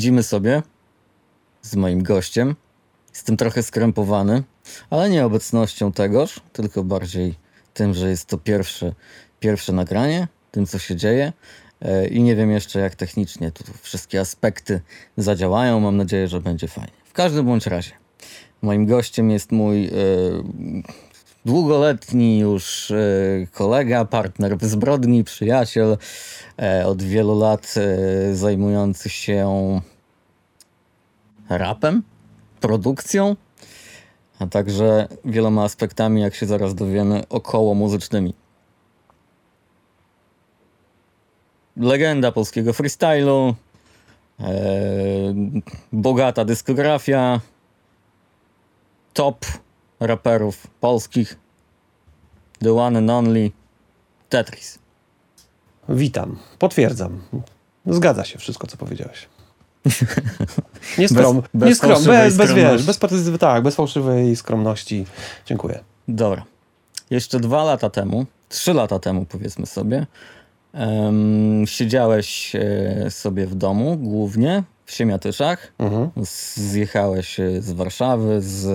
siedzimy sobie z moim gościem. Jestem trochę skrępowany, ale nie obecnością tegoż, tylko bardziej tym, że jest to pierwsze, pierwsze nagranie, tym co się dzieje. E, I nie wiem jeszcze, jak technicznie tu wszystkie aspekty zadziałają. Mam nadzieję, że będzie fajnie. W każdym bądź razie, moim gościem jest mój e, długoletni już e, kolega, partner w zbrodni, przyjaciel, od wielu lat e, zajmujący się rapem, produkcją, a także wieloma aspektami, jak się zaraz dowiemy, około muzycznymi. Legenda polskiego freestylu, e, bogata dyskografia, top raperów polskich, the one and only Tetris. Witam. Potwierdzam. Zgadza się wszystko, co powiedziałeś. Nie skrom, bez nie skrom, bez, bez, wiesz, bez, partycyp- tak, bez fałszywej skromności. Dziękuję. Dobra. Jeszcze dwa lata temu, trzy lata temu powiedzmy sobie, em, siedziałeś e, sobie w domu głównie w Siemiatyszach. Mhm. Zjechałeś e, z Warszawy, z e,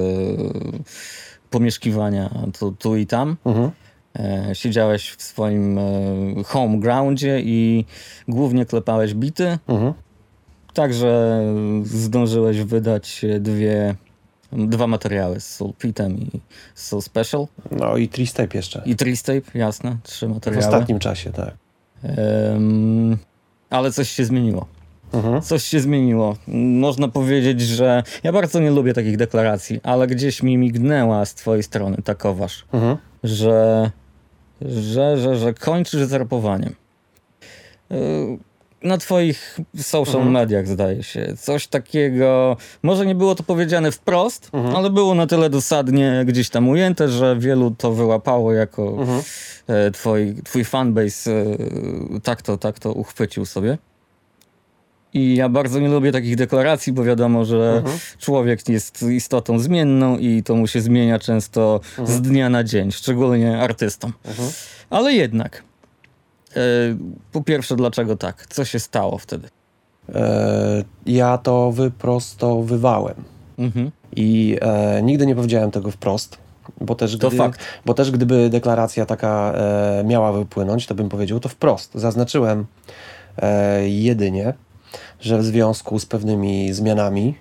pomieszkiwania tu, tu i tam. Mhm. E, siedziałeś w swoim e, home groundzie i głównie klepałeś bity. Mhm. Także zdążyłeś wydać dwie, dwa materiały z Soul Pitem i z Soul Special. No i Tristape jeszcze. I Tristape, jasne, trzy w materiały. ostatnim czasie, tak. Em, ale coś się zmieniło. Mhm. Coś się zmieniło. Można powiedzieć, że ja bardzo nie lubię takich deklaracji, ale gdzieś mi mignęła z twojej strony takoważ, Mhm. że, że, że, że kończysz z rapowaniem. Y, Na twoich social Mhm. mediach zdaje się. Coś takiego, może nie było to powiedziane wprost, Mhm. ale było na tyle dosadnie gdzieś tam ujęte, że wielu to wyłapało jako Mhm. e, twój, twój fanbase e, tak to, tak to uchwycił sobie. I ja bardzo nie lubię takich deklaracji, bo wiadomo, że Mhm. człowiek jest istotą zmienną i to mu się zmienia często z dnia na dzień, szczególnie artystom. Mhm. Ale jednak, e, po pierwsze, dlaczego tak? Co się stało wtedy? E, ja to wyprostowywałem. Mhm. I e, nigdy nie powiedziałem tego wprost, bo też, To gdy, fakt. bo też gdyby deklaracja taka e, miała wypłynąć, to bym powiedział to wprost. Zaznaczyłem e, jedynie, że w związku z pewnymi zmianami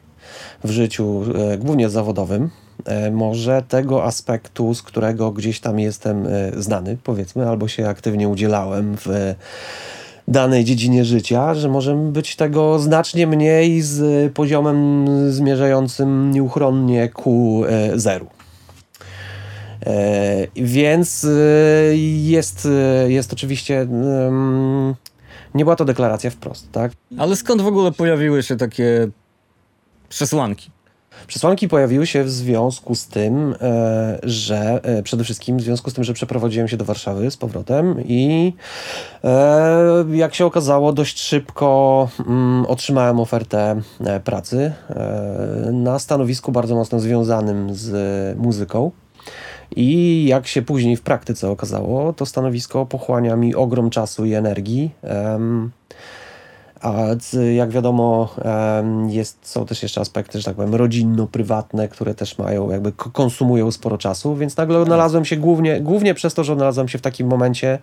w życiu, e, głównie zawodowym, e, może tego aspektu, z którego gdzieś tam jestem e, znany, powiedzmy, albo się aktywnie udzielałem w danej dziedzinie życia, że może być tego znacznie mniej z poziomem zmierzającym nieuchronnie ku zeru. Więc jest, jest oczywiście. Nie była to deklaracja wprost, tak? Ale skąd w ogóle pojawiły się takie przesłanki? Przesłanki pojawiły się w związku z tym, e, że e, przede wszystkim w związku z tym, że przeprowadziłem się do Warszawy z powrotem i e, jak się okazało, dość szybko mm, otrzymałem ofertę pracy na stanowisku bardzo mocno związanym z muzyką. I jak się później w praktyce okazało, to stanowisko pochłania mi ogrom czasu i energii. Em, a jak wiadomo, jest, są też jeszcze aspekty, że tak powiem, rodzinno-prywatne, które też mają, jakby konsumują sporo czasu, więc nagle odnalazłem się głównie, głównie przez to, że odnalazłem się w takim momencie,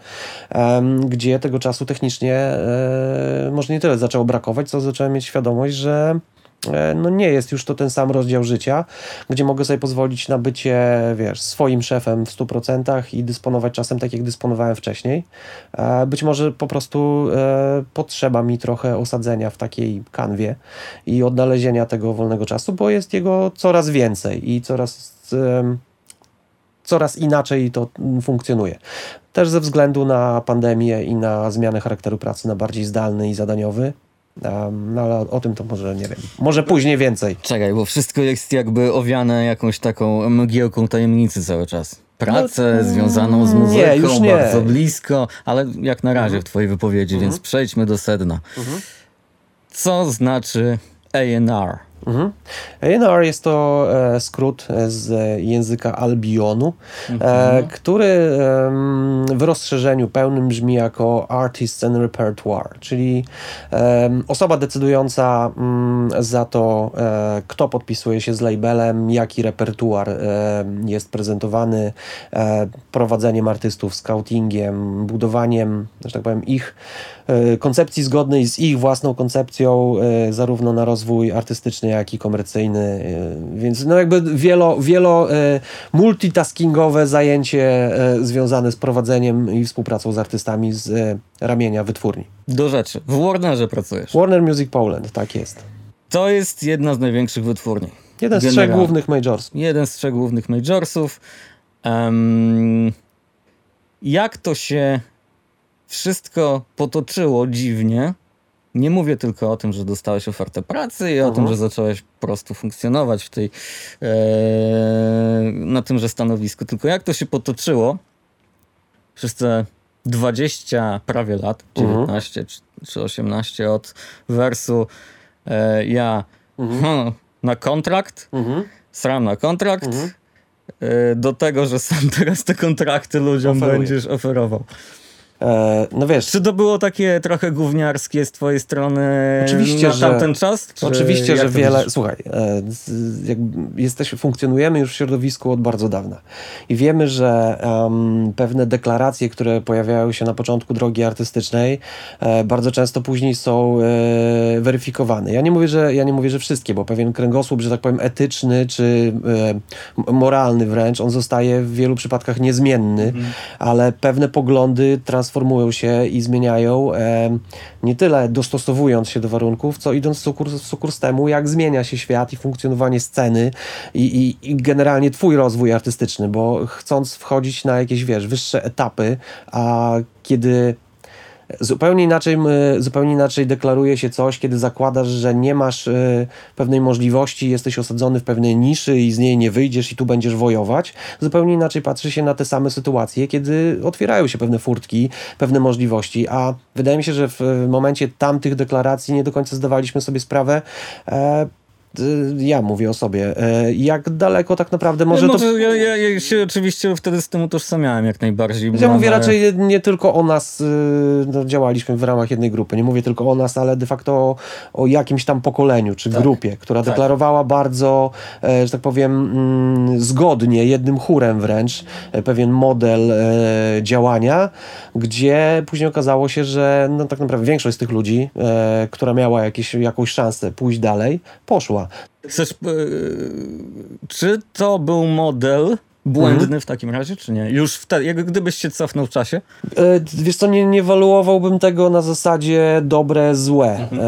gdzie tego czasu technicznie e, może nie tyle zaczęło brakować, co zacząłem mieć świadomość, że no nie jest już to ten sam rozdział życia, gdzie mogę sobie pozwolić na bycie, wiesz, swoim szefem w 100% i dysponować czasem tak, jak dysponowałem wcześniej. E, Być może po prostu e, potrzeba mi trochę osadzenia w takiej kanwie i odnalezienia tego wolnego czasu, bo jest jego coraz więcej i coraz, coraz inaczej to funkcjonuje. Też ze względu na pandemię i na zmianę charakteru pracy na bardziej zdalny i zadaniowy. Em, No ale o tym to może nie wiem. Może później więcej. Czekaj, bo wszystko jest jakby owiane jakąś taką mgiełką tajemnicy cały czas. Pracę No, związaną z nie, muzyką, już nie. bardzo blisko, ale jak na razie w twojej wypowiedzi, więc przejdźmy do sedna. Co znaczy A&R? Mhm. A&R jest to e, skrót z języka Albionu, mhm. e, który e, w rozszerzeniu pełnym brzmi jako Artists and Repertoire, czyli osoba decydująca m, mm, za to, e, kto podpisuje się z labelem, jaki repertuar e, jest prezentowany, e, prowadzeniem artystów, scoutingiem, budowaniem, że tak powiem, ich koncepcji zgodnej z ich własną koncepcją, zarówno na rozwój artystyczny, jak i komercyjny, e, więc no jakby wielo, wielo e, multitaskingowe zajęcie e, związane z prowadzeniem i współpracą z artystami z ramienia wytwórni. Do rzeczy. W Warnerze pracujesz. Warner Music Poland, tak jest. To jest jedna z największych wytwórni. Jeden z trzech głównych majorsów. Jeden z trzech głównych majorsów. Um, jak to się wszystko potoczyło dziwnie, nie mówię tylko o tym, że dostałeś ofertę pracy i o tym, mhm. że zacząłeś po prostu funkcjonować w tej, e, na tymże stanowisku, tylko jak to się potoczyło przez te 20 prawie lat, 19 mhm. czy, czy 18 od wersu e, ja mhm. na kontrakt, mhm. sram na kontrakt, mhm. e, do tego, że sam teraz te kontrakty ludziom Oferuję. będziesz oferował. E, no wiesz. Czy to było takie trochę gówniarskie z twojej strony oczywiście, na tamten czas? Oczywiście, że wiele. Widzisz? Słuchaj, e, jesteśmy, funkcjonujemy już w środowisku od bardzo dawna i wiemy, że um, pewne deklaracje, które pojawiają się na początku drogi artystycznej, e, bardzo często później są e, weryfikowane. Ja nie mówię, że ja nie mówię, że wszystkie, bo pewien kręgosłup, że tak powiem, etyczny czy e, moralny wręcz, on zostaje w wielu przypadkach niezmienny, mhm. ale pewne poglądy trans transformują się i zmieniają, nie tyle dostosowując się do warunków, co idąc w sukurs, w sukurs temu, jak zmienia się świat i funkcjonowanie sceny i, i, i generalnie twój rozwój artystyczny, bo chcąc wchodzić na jakieś, wiesz, wyższe etapy, a kiedy Zupełnie inaczej, zupełnie inaczej deklaruje się coś, kiedy zakładasz, że nie masz e, pewnej możliwości, jesteś osadzony w pewnej niszy i z niej nie wyjdziesz i tu będziesz wojować. Zupełnie inaczej patrzy się na te same sytuacje, kiedy otwierają się pewne furtki, pewne możliwości, a wydaje mi się, że w momencie tamtych deklaracji nie do końca zdawaliśmy sobie sprawę, e, ja mówię o sobie. E, jak daleko tak naprawdę może no, to... Ja, ja, ja, się oczywiście wtedy z tym utożsamiałem jak najbardziej. Ja mówię raczej nie tylko o nas, y, no, działaliśmy w ramach jednej grupy, nie mówię tylko o nas, ale de facto o, o jakimś tam pokoleniu czy tak. grupie, która tak. deklarowała bardzo, e, że tak powiem, mm, zgodnie, jednym chórem wręcz, e, pewien model działania, gdzie później okazało się, że no, tak naprawdę większość z tych ludzi, która miała jakieś, jakąś szansę pójść dalej, poszła. Chcesz, yy, czy to był model błędny mhm. w takim razie, czy nie? Już wtedy, jak gdybyś się cofnął w czasie? E, wiesz co, nie, nie waluowałbym tego na zasadzie dobre, złe. Mhm.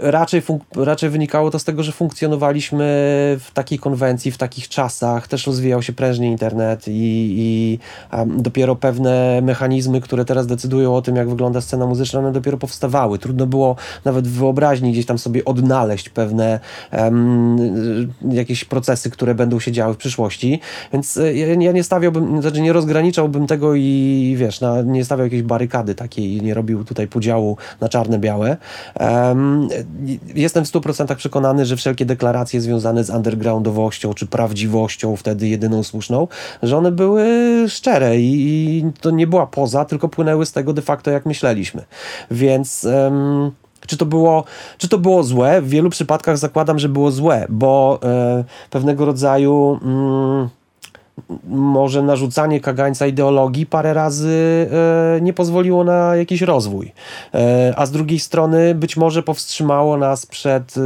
E, raczej, raczej wynikało to z tego, że funkcjonowaliśmy w takiej konwencji, w takich czasach. Też rozwijał się prężnie internet i, i dopiero pewne mechanizmy, które teraz decydują o tym, jak wygląda scena muzyczna, one dopiero powstawały. Trudno było nawet w wyobraźni gdzieś tam sobie odnaleźć pewne um, jakieś procesy, które będą się działy działy w przyszłości, więc e, ja nie stawiałbym, znaczy nie rozgraniczałbym tego i wiesz, na, nie stawiał jakiejś barykady takiej, nie robił tutaj podziału na czarne-białe. Um, jestem w 100% przekonany, że wszelkie deklaracje związane z undergroundowością czy prawdziwością, wtedy jedyną słuszną, że one były szczere i, i to nie była poza, tylko płynęły z tego de facto, jak myśleliśmy. Więc... Um, czy to było, czy to było złe? W wielu przypadkach zakładam, że było złe, bo e, pewnego rodzaju. Mm, może narzucanie kagańca ideologii parę razy e, nie pozwoliło na jakiś rozwój. E, a z drugiej strony być może powstrzymało nas przed e,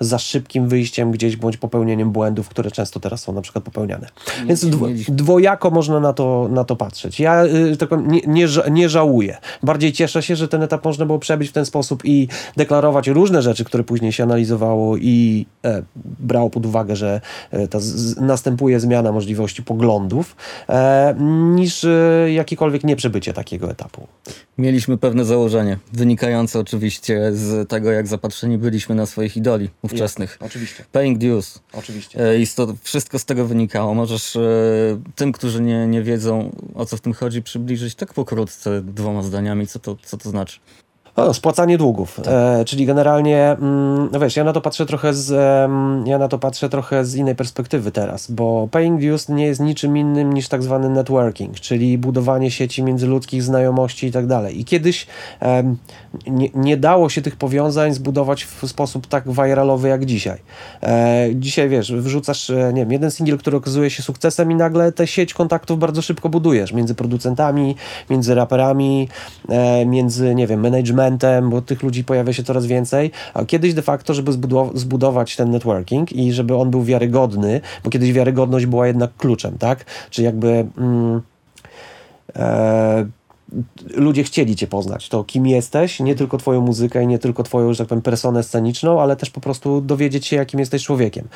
za szybkim wyjściem gdzieś bądź popełnieniem błędów, które często teraz są na przykład popełniane. Nie, Więc dwo, dwojako można na to, na to patrzeć. Ja e, tak powiem, nie, nie, nie żałuję. Bardziej cieszę się, że ten etap można było przebyć w ten sposób i deklarować różne rzeczy, które później się analizowało i e, brało pod uwagę, że e, ta z, następuje zmiana możliwości możliwości poglądów, e, niż e, jakiekolwiek nieprzebycie takiego etapu. Mieliśmy pewne założenie, wynikające oczywiście z tego, jak zapatrzeni byliśmy na swoich idoli ówczesnych. Jest, oczywiście. Paying dues. Oczywiście. E, I to wszystko z tego wynikało. Możesz tym, którzy nie, nie wiedzą, o co w tym chodzi, przybliżyć tak pokrótce dwoma zdaniami, co to, co to znaczy? Spłacanie długów, tak. e, czyli generalnie, mm, no wiesz, ja na to patrzę trochę z, ja na to patrzę trochę z innej perspektywy teraz, bo paying dues nie jest niczym innym niż tak zwany networking, czyli budowanie sieci międzyludzkich, znajomości i tak dalej. I kiedyś e, nie, nie, dało się tych powiązań zbudować w sposób tak viralowy jak dzisiaj. E, dzisiaj, wiesz, wrzucasz, e, nie wiem, jeden singiel, który okazuje się sukcesem i nagle tę sieć kontaktów bardzo szybko budujesz między producentami, między raperami, e, między, nie wiem, managementem, bo tych ludzi pojawia się coraz więcej, a kiedyś de facto, żeby zbudować ten networking i żeby on był wiarygodny, bo kiedyś wiarygodność była jednak kluczem, tak? Czy jakby... Mm, e, ludzie chcieli cię poznać, to kim jesteś, nie tylko twoją muzykę i nie tylko twoją, że tak powiem, personę sceniczną, ale też po prostu dowiedzieć się, jakim jesteś człowiekiem.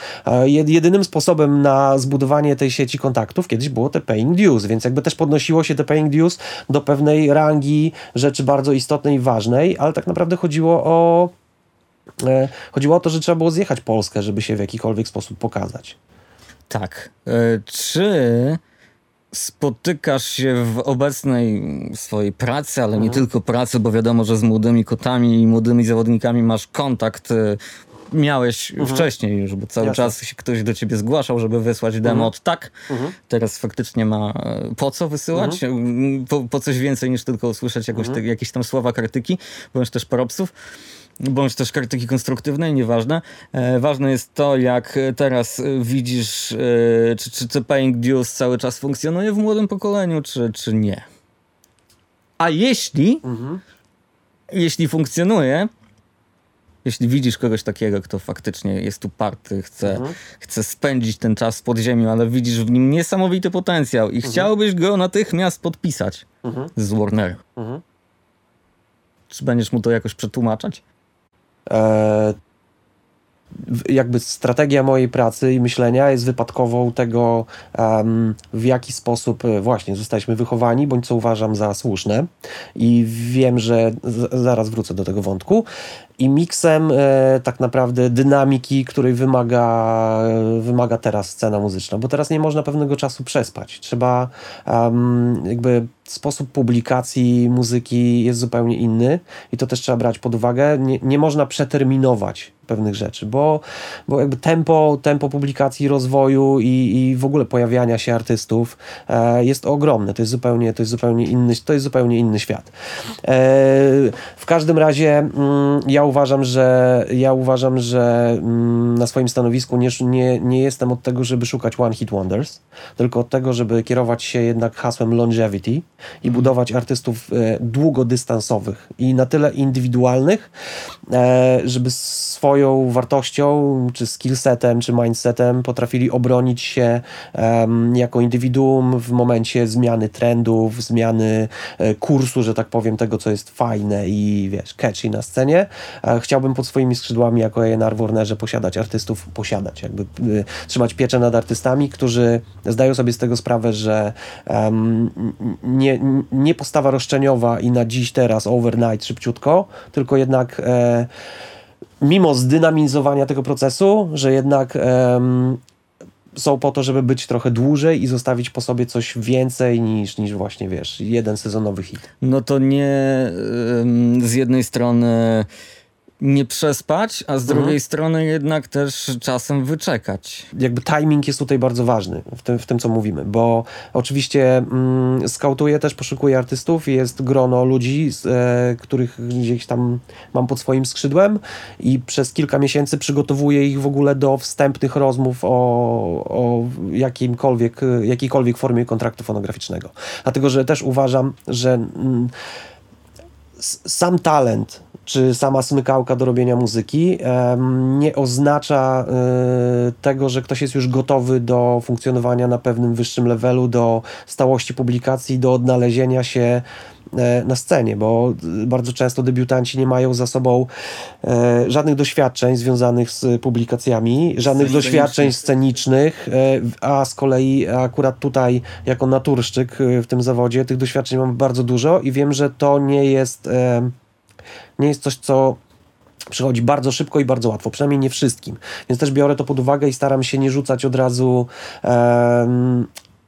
Jedynym sposobem na zbudowanie tej sieci kontaktów kiedyś było te paying dues, więc jakby też podnosiło się te paying dues do pewnej rangi rzeczy bardzo istotnej i ważnej, ale tak naprawdę chodziło o e, chodziło o to, że trzeba było zjechać Polskę, żeby się w jakikolwiek sposób pokazać. Tak. E, czy spotykasz się w obecnej swojej pracy, ale nie mhm. tylko pracy, bo wiadomo, że z młodymi kotami i młodymi zawodnikami masz kontakt. Y, miałeś mhm. wcześniej już, bo cały Jasne. czas się ktoś do ciebie zgłaszał, żeby wysłać demo mhm. od tak. Mhm. Teraz faktycznie ma y, po co wysyłać? Mhm. Y, po, po, coś więcej niż tylko usłyszeć jakoś mhm. te, jakieś tam słowa krytyki, bądź też propsów bądź też krytyki konstruktywnej, nieważne. E, ważne jest to, jak teraz widzisz, e, czy, czy, czy Paying Dues cały czas funkcjonuje w młodym pokoleniu, czy, czy nie. A jeśli, mhm. jeśli funkcjonuje, jeśli widzisz kogoś takiego, kto faktycznie jest uparty, chce, mhm. chce spędzić ten czas pod ziemią, ale widzisz w nim niesamowity potencjał i mhm. chciałbyś go natychmiast podpisać mhm. z Warner. Mhm. Czy będziesz mu to jakoś przetłumaczać? E, jakby strategia mojej pracy i myślenia jest wypadkową tego, w jaki sposób e, właśnie zostaliśmy wychowani, bądź co uważam za słuszne. I wiem, że zaraz wrócę do tego wątku. I miksem e, tak naprawdę dynamiki, której wymaga, wymaga teraz scena muzyczna, bo teraz nie można pewnego czasu przespać. Trzeba um, jakby sposób publikacji muzyki jest zupełnie inny i to też trzeba brać pod uwagę. Nie, nie można przeterminować pewnych rzeczy, bo, bo jakby tempo, tempo publikacji, rozwoju i, i w ogóle pojawiania się artystów e, jest ogromne. To jest zupełnie, to jest zupełnie inny, to jest zupełnie inny świat. E, w każdym razie mm, ja uważam, że ja uważam, że mm, na swoim stanowisku nie, nie, nie jestem od tego, żeby szukać one hit wonders, tylko od tego, żeby kierować się jednak hasłem longevity i mhm. budować artystów e, długodystansowych i na tyle indywidualnych, e, żeby swoją wartością, czy skillsetem, czy mindsetem potrafili obronić się um, jako indywiduum w momencie zmiany trendów, zmiany e, kursu, że tak powiem, tego, co jest fajne i wiesz, catchy na scenie. Chciałbym pod swoimi skrzydłami jako A&R w Warnerze posiadać artystów, posiadać, jakby y, trzymać pieczę nad artystami, którzy zdają sobie z tego sprawę, że um, nie, nie postawa roszczeniowa i na dziś, teraz, overnight, szybciutko, tylko jednak e, mimo zdynamizowania tego procesu, że jednak są po to, żeby być trochę dłużej i zostawić po sobie coś więcej niż, niż właśnie, wiesz, jeden sezonowy hit. No to nie z jednej strony nie przespać, a z drugiej mhm. strony jednak też czasem wyczekać. Jakby timing jest tutaj bardzo ważny w tym, w tym co mówimy, bo oczywiście mm, skautuję też, poszukuję artystów, jest grono ludzi, e, których gdzieś tam mam pod swoim skrzydłem i przez kilka miesięcy przygotowuję ich w ogóle do wstępnych rozmów o, o jakimkolwiek, jakiejkolwiek formie kontraktu fonograficznego. Dlatego, że też uważam, że mm, sam talent czy sama smykałka do robienia muzyki nie oznacza e, tego, że ktoś jest już gotowy do funkcjonowania na pewnym wyższym levelu, do stałości publikacji, do odnalezienia się e, na scenie, bo bardzo często debiutanci nie mają za sobą e, żadnych doświadczeń związanych z publikacjami, żadnych doświadczeń scenicznych, a z kolei akurat tutaj jako naturszczyk w tym zawodzie tych doświadczeń mam bardzo dużo i wiem, że to nie jest nie jest coś, co przychodzi bardzo szybko i bardzo łatwo, przynajmniej nie wszystkim. Więc też biorę to pod uwagę i staram się nie rzucać od razu um,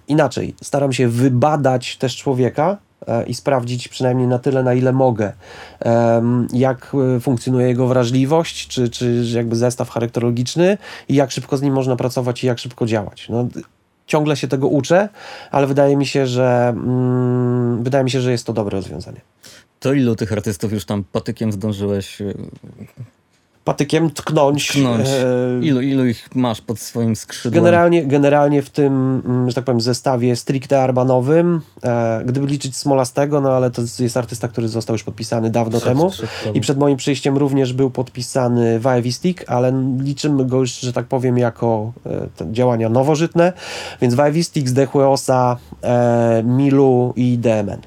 inaczej. Staram się wybadać też człowieka, e, i sprawdzić przynajmniej na tyle, na ile mogę, jak e, funkcjonuje jego wrażliwość, czy, czy jakby zestaw charakterologiczny i jak szybko z nim można pracować i jak szybko działać. No, ciągle się tego uczę, ale wydaje mi się, że mm, wydaje mi się, że jest to dobre rozwiązanie. To ilu tych artystów już tam patykiem zdążyłeś e, Patykiem tknąć. tknąć? e, Ilu, ilu ich masz pod swoim skrzydłem? Generalnie, generalnie w tym, mm, że tak powiem, zestawie stricte arbanowym, e, gdyby liczyć Smolastego, no ale to jest artysta, który został już podpisany dawno Przed- temu. I przed moim przyjściem również był podpisany Stick, ale liczymy go już, że tak powiem, jako e, te działania nowożytne. Więc Vivi Stick, Zdechłe Osa, e, Milu i DMN.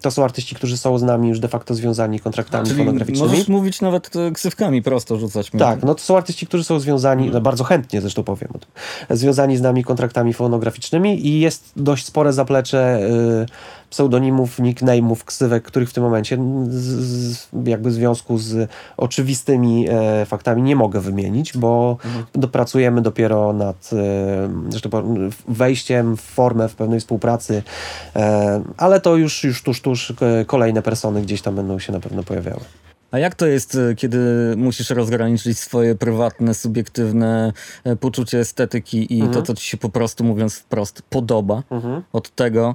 To są artyści, którzy są z nami już de facto związani kontraktami Czyli fonograficznymi. możesz mówić nawet e, ksywkami prosto rzucać mi. Tak, no to są artyści, którzy są związani, no bardzo chętnie zresztą powiem o tym, związani z nami kontraktami fonograficznymi i jest dość spore zaplecze y, pseudonimów, nickname'ów, ksywek, których w tym momencie z, z, jakby w związku z oczywistymi e, faktami nie mogę wymienić, bo dopracujemy dopiero nad e, wejściem w formę w pewnej współpracy, e, ale to już, już tuż, tuż e, kolejne persony gdzieś tam będą się na pewno pojawiały. A jak to jest, e, kiedy musisz rozgraniczyć swoje prywatne, subiektywne e, poczucie estetyki i to, co ci się po prostu, mówiąc wprost, podoba Mhm. od tego,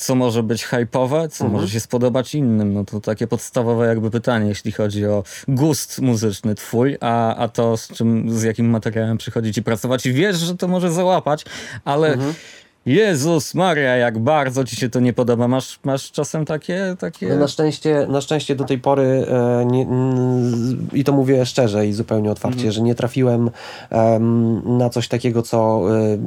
co może być hype'owe, co Mhm. może się spodobać innym? No to takie podstawowe jakby pytanie, jeśli chodzi o gust muzyczny twój, a, a to z czym, z jakim materiałem przychodzi ci pracować i wiesz, że to może załapać, ale Mhm. Jezus Maria, jak bardzo ci się to nie podoba. Masz, masz czasem takie... takie... No na, szczęście, na szczęście do tej pory e, nie, n- i to mówię szczerze i zupełnie otwarcie, że nie trafiłem em, na coś takiego, co e,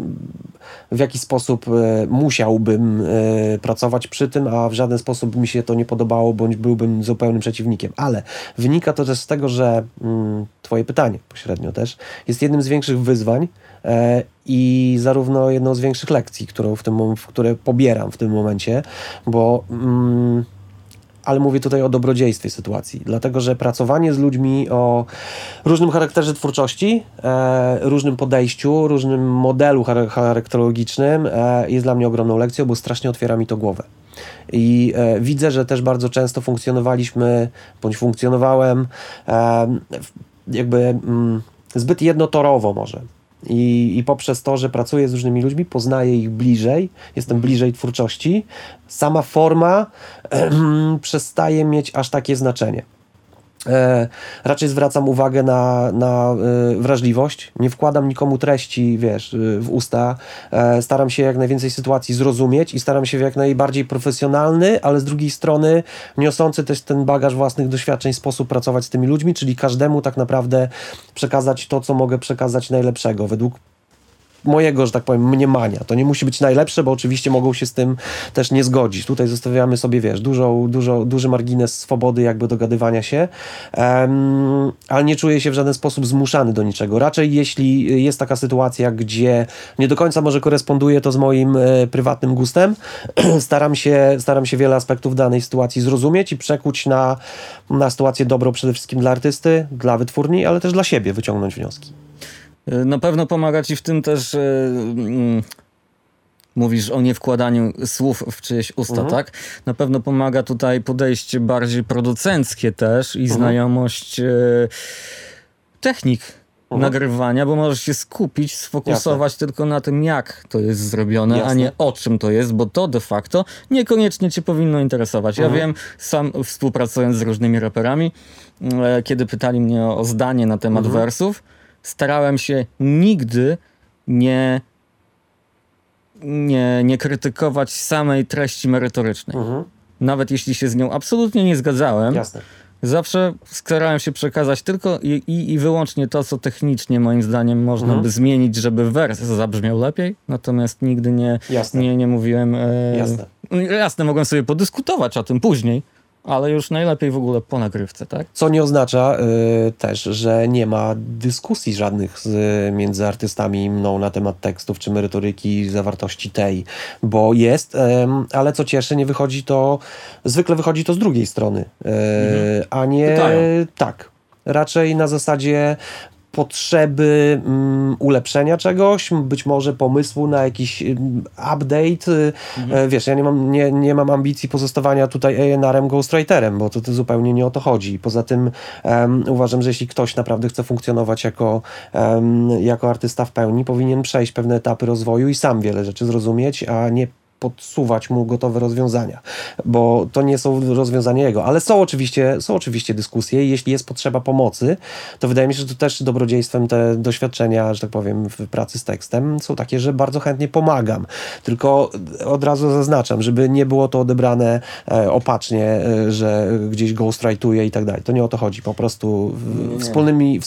w jakiś sposób e, musiałbym e, pracować przy tym, a w żaden sposób mi się to nie podobało, bądź byłbym zupełnym przeciwnikiem. Ale wynika to też z tego, że mm, twoje pytanie pośrednio też jest jednym z większych wyzwań i zarówno jedną z większych lekcji, którą w tym, które pobieram w tym momencie, bo mm, ale mówię tutaj o dobrodziejstwie sytuacji, dlatego że pracowanie z ludźmi o różnym charakterze twórczości, e, różnym podejściu, różnym modelu char- charakterologicznym e, jest dla mnie ogromną lekcją, bo strasznie otwiera mi to głowę. I e, widzę, że też bardzo często funkcjonowaliśmy, bądź funkcjonowałem e, jakby mm, zbyt jednotorowo może. I, I poprzez to, że pracuję z różnymi ludźmi, poznaję ich bliżej, jestem bliżej twórczości, sama forma przestaje mieć aż takie znaczenie. E, raczej zwracam uwagę na, na e, wrażliwość. Nie wkładam nikomu treści, wiesz, e, w usta. E, staram się jak najwięcej sytuacji zrozumieć i staram się w jak najbardziej profesjonalny, ale z drugiej strony niosący też ten bagaż własnych doświadczeń sposób pracować z tymi ludźmi, czyli każdemu tak naprawdę przekazać to, co mogę przekazać najlepszego według mojego, że tak powiem, mniemania. To nie musi być najlepsze, bo oczywiście mogą się z tym też nie zgodzić. Tutaj zostawiamy sobie, wiesz, dużo, dużo, duży margines swobody jakby dogadywania się, em, ale nie czuję się w żaden sposób zmuszany do niczego. Raczej jeśli jest taka sytuacja, gdzie nie do końca może koresponduje to z moim e, prywatnym gustem, staram się, staram się wiele aspektów danej sytuacji zrozumieć i przekuć na, na sytuację dobrą przede wszystkim dla artysty, dla wytwórni, ale też dla siebie wyciągnąć wnioski. Y, Na pewno pomaga ci w tym też. y, mm, Mówisz o niewkładaniu słów w czyjeś usta, Mhm. tak? Na pewno pomaga tutaj podejście bardziej producenckie też i znajomość y, technik Mhm. nagrywania, bo możesz się skupić, sfokusować tylko na tym, jak to jest zrobione, a Jasne. nie o czym to jest, bo to de facto niekoniecznie cię powinno interesować. Ja Mhm. wiem, sam współpracując z różnymi raperami, e, kiedy pytali mnie o, o zdanie na temat Mhm. wersów, starałem się nigdy nie, nie, nie krytykować samej treści merytorycznej. Mhm. Nawet jeśli się z nią absolutnie nie zgadzałem, Jasne. zawsze starałem się przekazać tylko i, i, i wyłącznie to, co technicznie moim zdaniem można Mhm. by zmienić, żeby wers zabrzmiał lepiej, natomiast nigdy nie, Jasne. nie, nie mówiłem... E, Jasne. Jasne, mogłem sobie podyskutować o tym później, ale już najlepiej w ogóle po nagrywce, tak? Co nie oznacza y, też, że nie ma dyskusji żadnych z, między artystami i mną na temat tekstów czy merytoryki zawartości tej, bo jest, em, ale co cieszy, nie wychodzi to, zwykle wychodzi to z drugiej strony, y, a nie Pytają. tak. Raczej na zasadzie potrzeby mm, ulepszenia czegoś, być może pomysłu na jakiś mm, update. Y, mhm. Wiesz, ja nie mam, nie, nie mam ambicji pozostawania tutaj ANR-em, Ghostwriterem, bo to, to zupełnie nie o to chodzi. Poza tym um, uważam, że jeśli ktoś naprawdę chce funkcjonować jako, jako artysta w pełni, powinien przejść pewne etapy rozwoju i sam wiele rzeczy zrozumieć, a nie podsuwać mu gotowe rozwiązania, bo to nie są rozwiązania jego, ale są oczywiście, są oczywiście dyskusje i jeśli jest potrzeba pomocy, to wydaje mi się, że to też dobrodziejstwem te doświadczenia, że tak powiem, w pracy z tekstem są takie, że bardzo chętnie pomagam, tylko od razu zaznaczam, żeby nie było to odebrane e, opacznie, e, że gdzieś ghostwrite'uję i tak dalej. To nie o to chodzi, po prostu wspólnymi,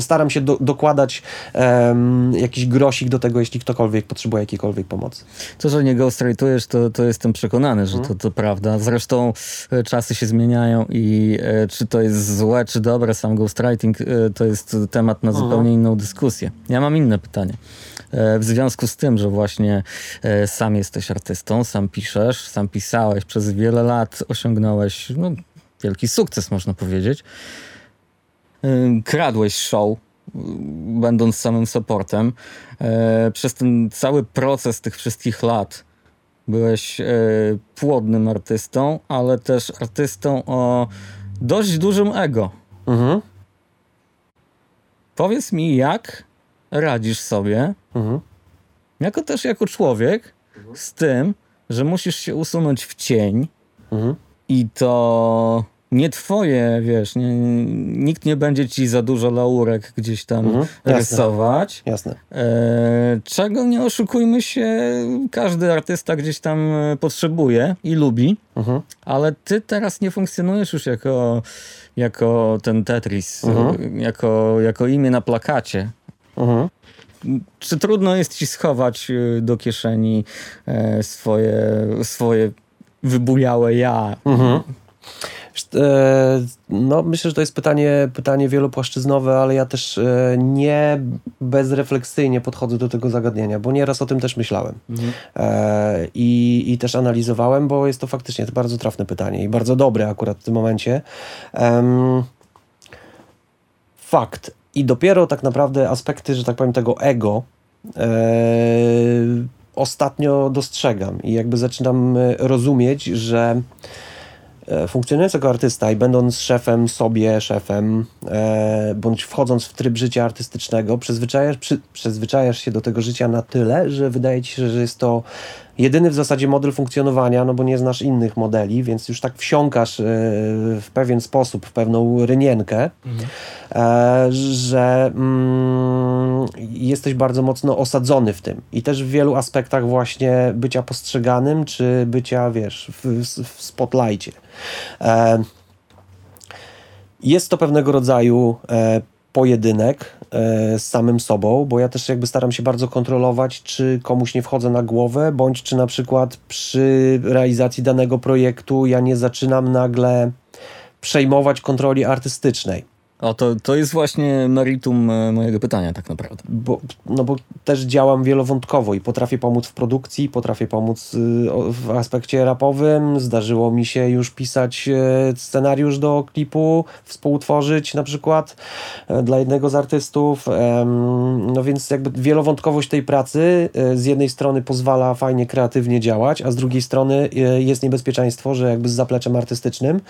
staram się do, dokładać um, jakiś grosik do tego, jeśli ktokolwiek potrzebuje jakiejkolwiek pomocy. To, że nie ghost ghostwritujesz, to, to jestem przekonany, że to, to prawda. Zresztą e, czasy się zmieniają i e, czy to jest złe, czy dobre, sam ghostwriting e, to jest temat na mhm. zupełnie inną dyskusję. Ja mam inne pytanie. E, w związku z tym, że właśnie e, sam jesteś artystą, sam piszesz, sam pisałeś, przez wiele lat osiągnąłeś no, wielki sukces, można powiedzieć. E, kradłeś show będąc samym supportem. Przez ten cały proces tych wszystkich lat Byłeś e, płodnym artystą, ale też artystą o dość dużym ego. Mhm. Powiedz mi, jak radzisz sobie, mhm. jako też jako człowiek, z tym, że musisz się usunąć w cień mhm. i to nie twoje, wiesz, nie, nikt nie będzie ci za dużo laurek gdzieś tam mhm, rysować. Jasne. E, czego nie oszukujmy się, każdy artysta gdzieś tam e, potrzebuje i lubi, mhm. ale ty teraz nie funkcjonujesz już jako, jako ten Tetris, mhm. jako, jako imię na plakacie. Mhm. Czy trudno jest ci schować e, do kieszeni e, swoje, swoje wybujałe ja? Mhm. E, no, myślę, że to jest pytanie, pytanie wielopłaszczyznowe, ale ja też e, nie bezrefleksyjnie podchodzę do tego zagadnienia, bo nieraz o tym też myślałem mhm. E, i, i też analizowałem, bo jest to faktycznie to bardzo trafne pytanie i bardzo dobre akurat w tym momencie. Fakt. I dopiero tak naprawdę aspekty, że tak powiem, tego ego ostatnio dostrzegam i jakby zaczynam rozumieć, że funkcjonując jako artysta i będąc szefem sobie, szefem, e, bądź wchodząc w tryb życia artystycznego, przyzwyczajasz, przy, przyzwyczajasz się do tego życia na tyle, że wydaje ci się, że jest to jedyny w zasadzie model funkcjonowania, no bo nie znasz innych modeli, więc już tak wsiąkasz e, w pewien sposób, w pewną rynienkę, mhm. E, że mm, jesteś bardzo mocno osadzony w tym. I też w wielu aspektach właśnie bycia postrzeganym, czy bycia, wiesz, w, w spotlightie. E, jest to pewnego rodzaju pojedynek z samym sobą, bo ja też jakby staram się bardzo kontrolować, czy komuś nie wchodzę na głowę, bądź czy na przykład przy realizacji danego projektu ja nie zaczynam nagle przejmować kontroli artystycznej. O, to, to jest właśnie meritum e, mojego pytania tak naprawdę. Bo, no bo też działam wielowątkowo i potrafię pomóc w produkcji, potrafię pomóc y, w aspekcie rapowym. Zdarzyło mi się już pisać e, scenariusz do klipu, współtworzyć na przykład e, dla jednego z artystów. No więc jakby wielowątkowość tej pracy z jednej strony pozwala fajnie, kreatywnie działać, a z drugiej strony jest niebezpieczeństwo, że jakby z zapleczem artystycznym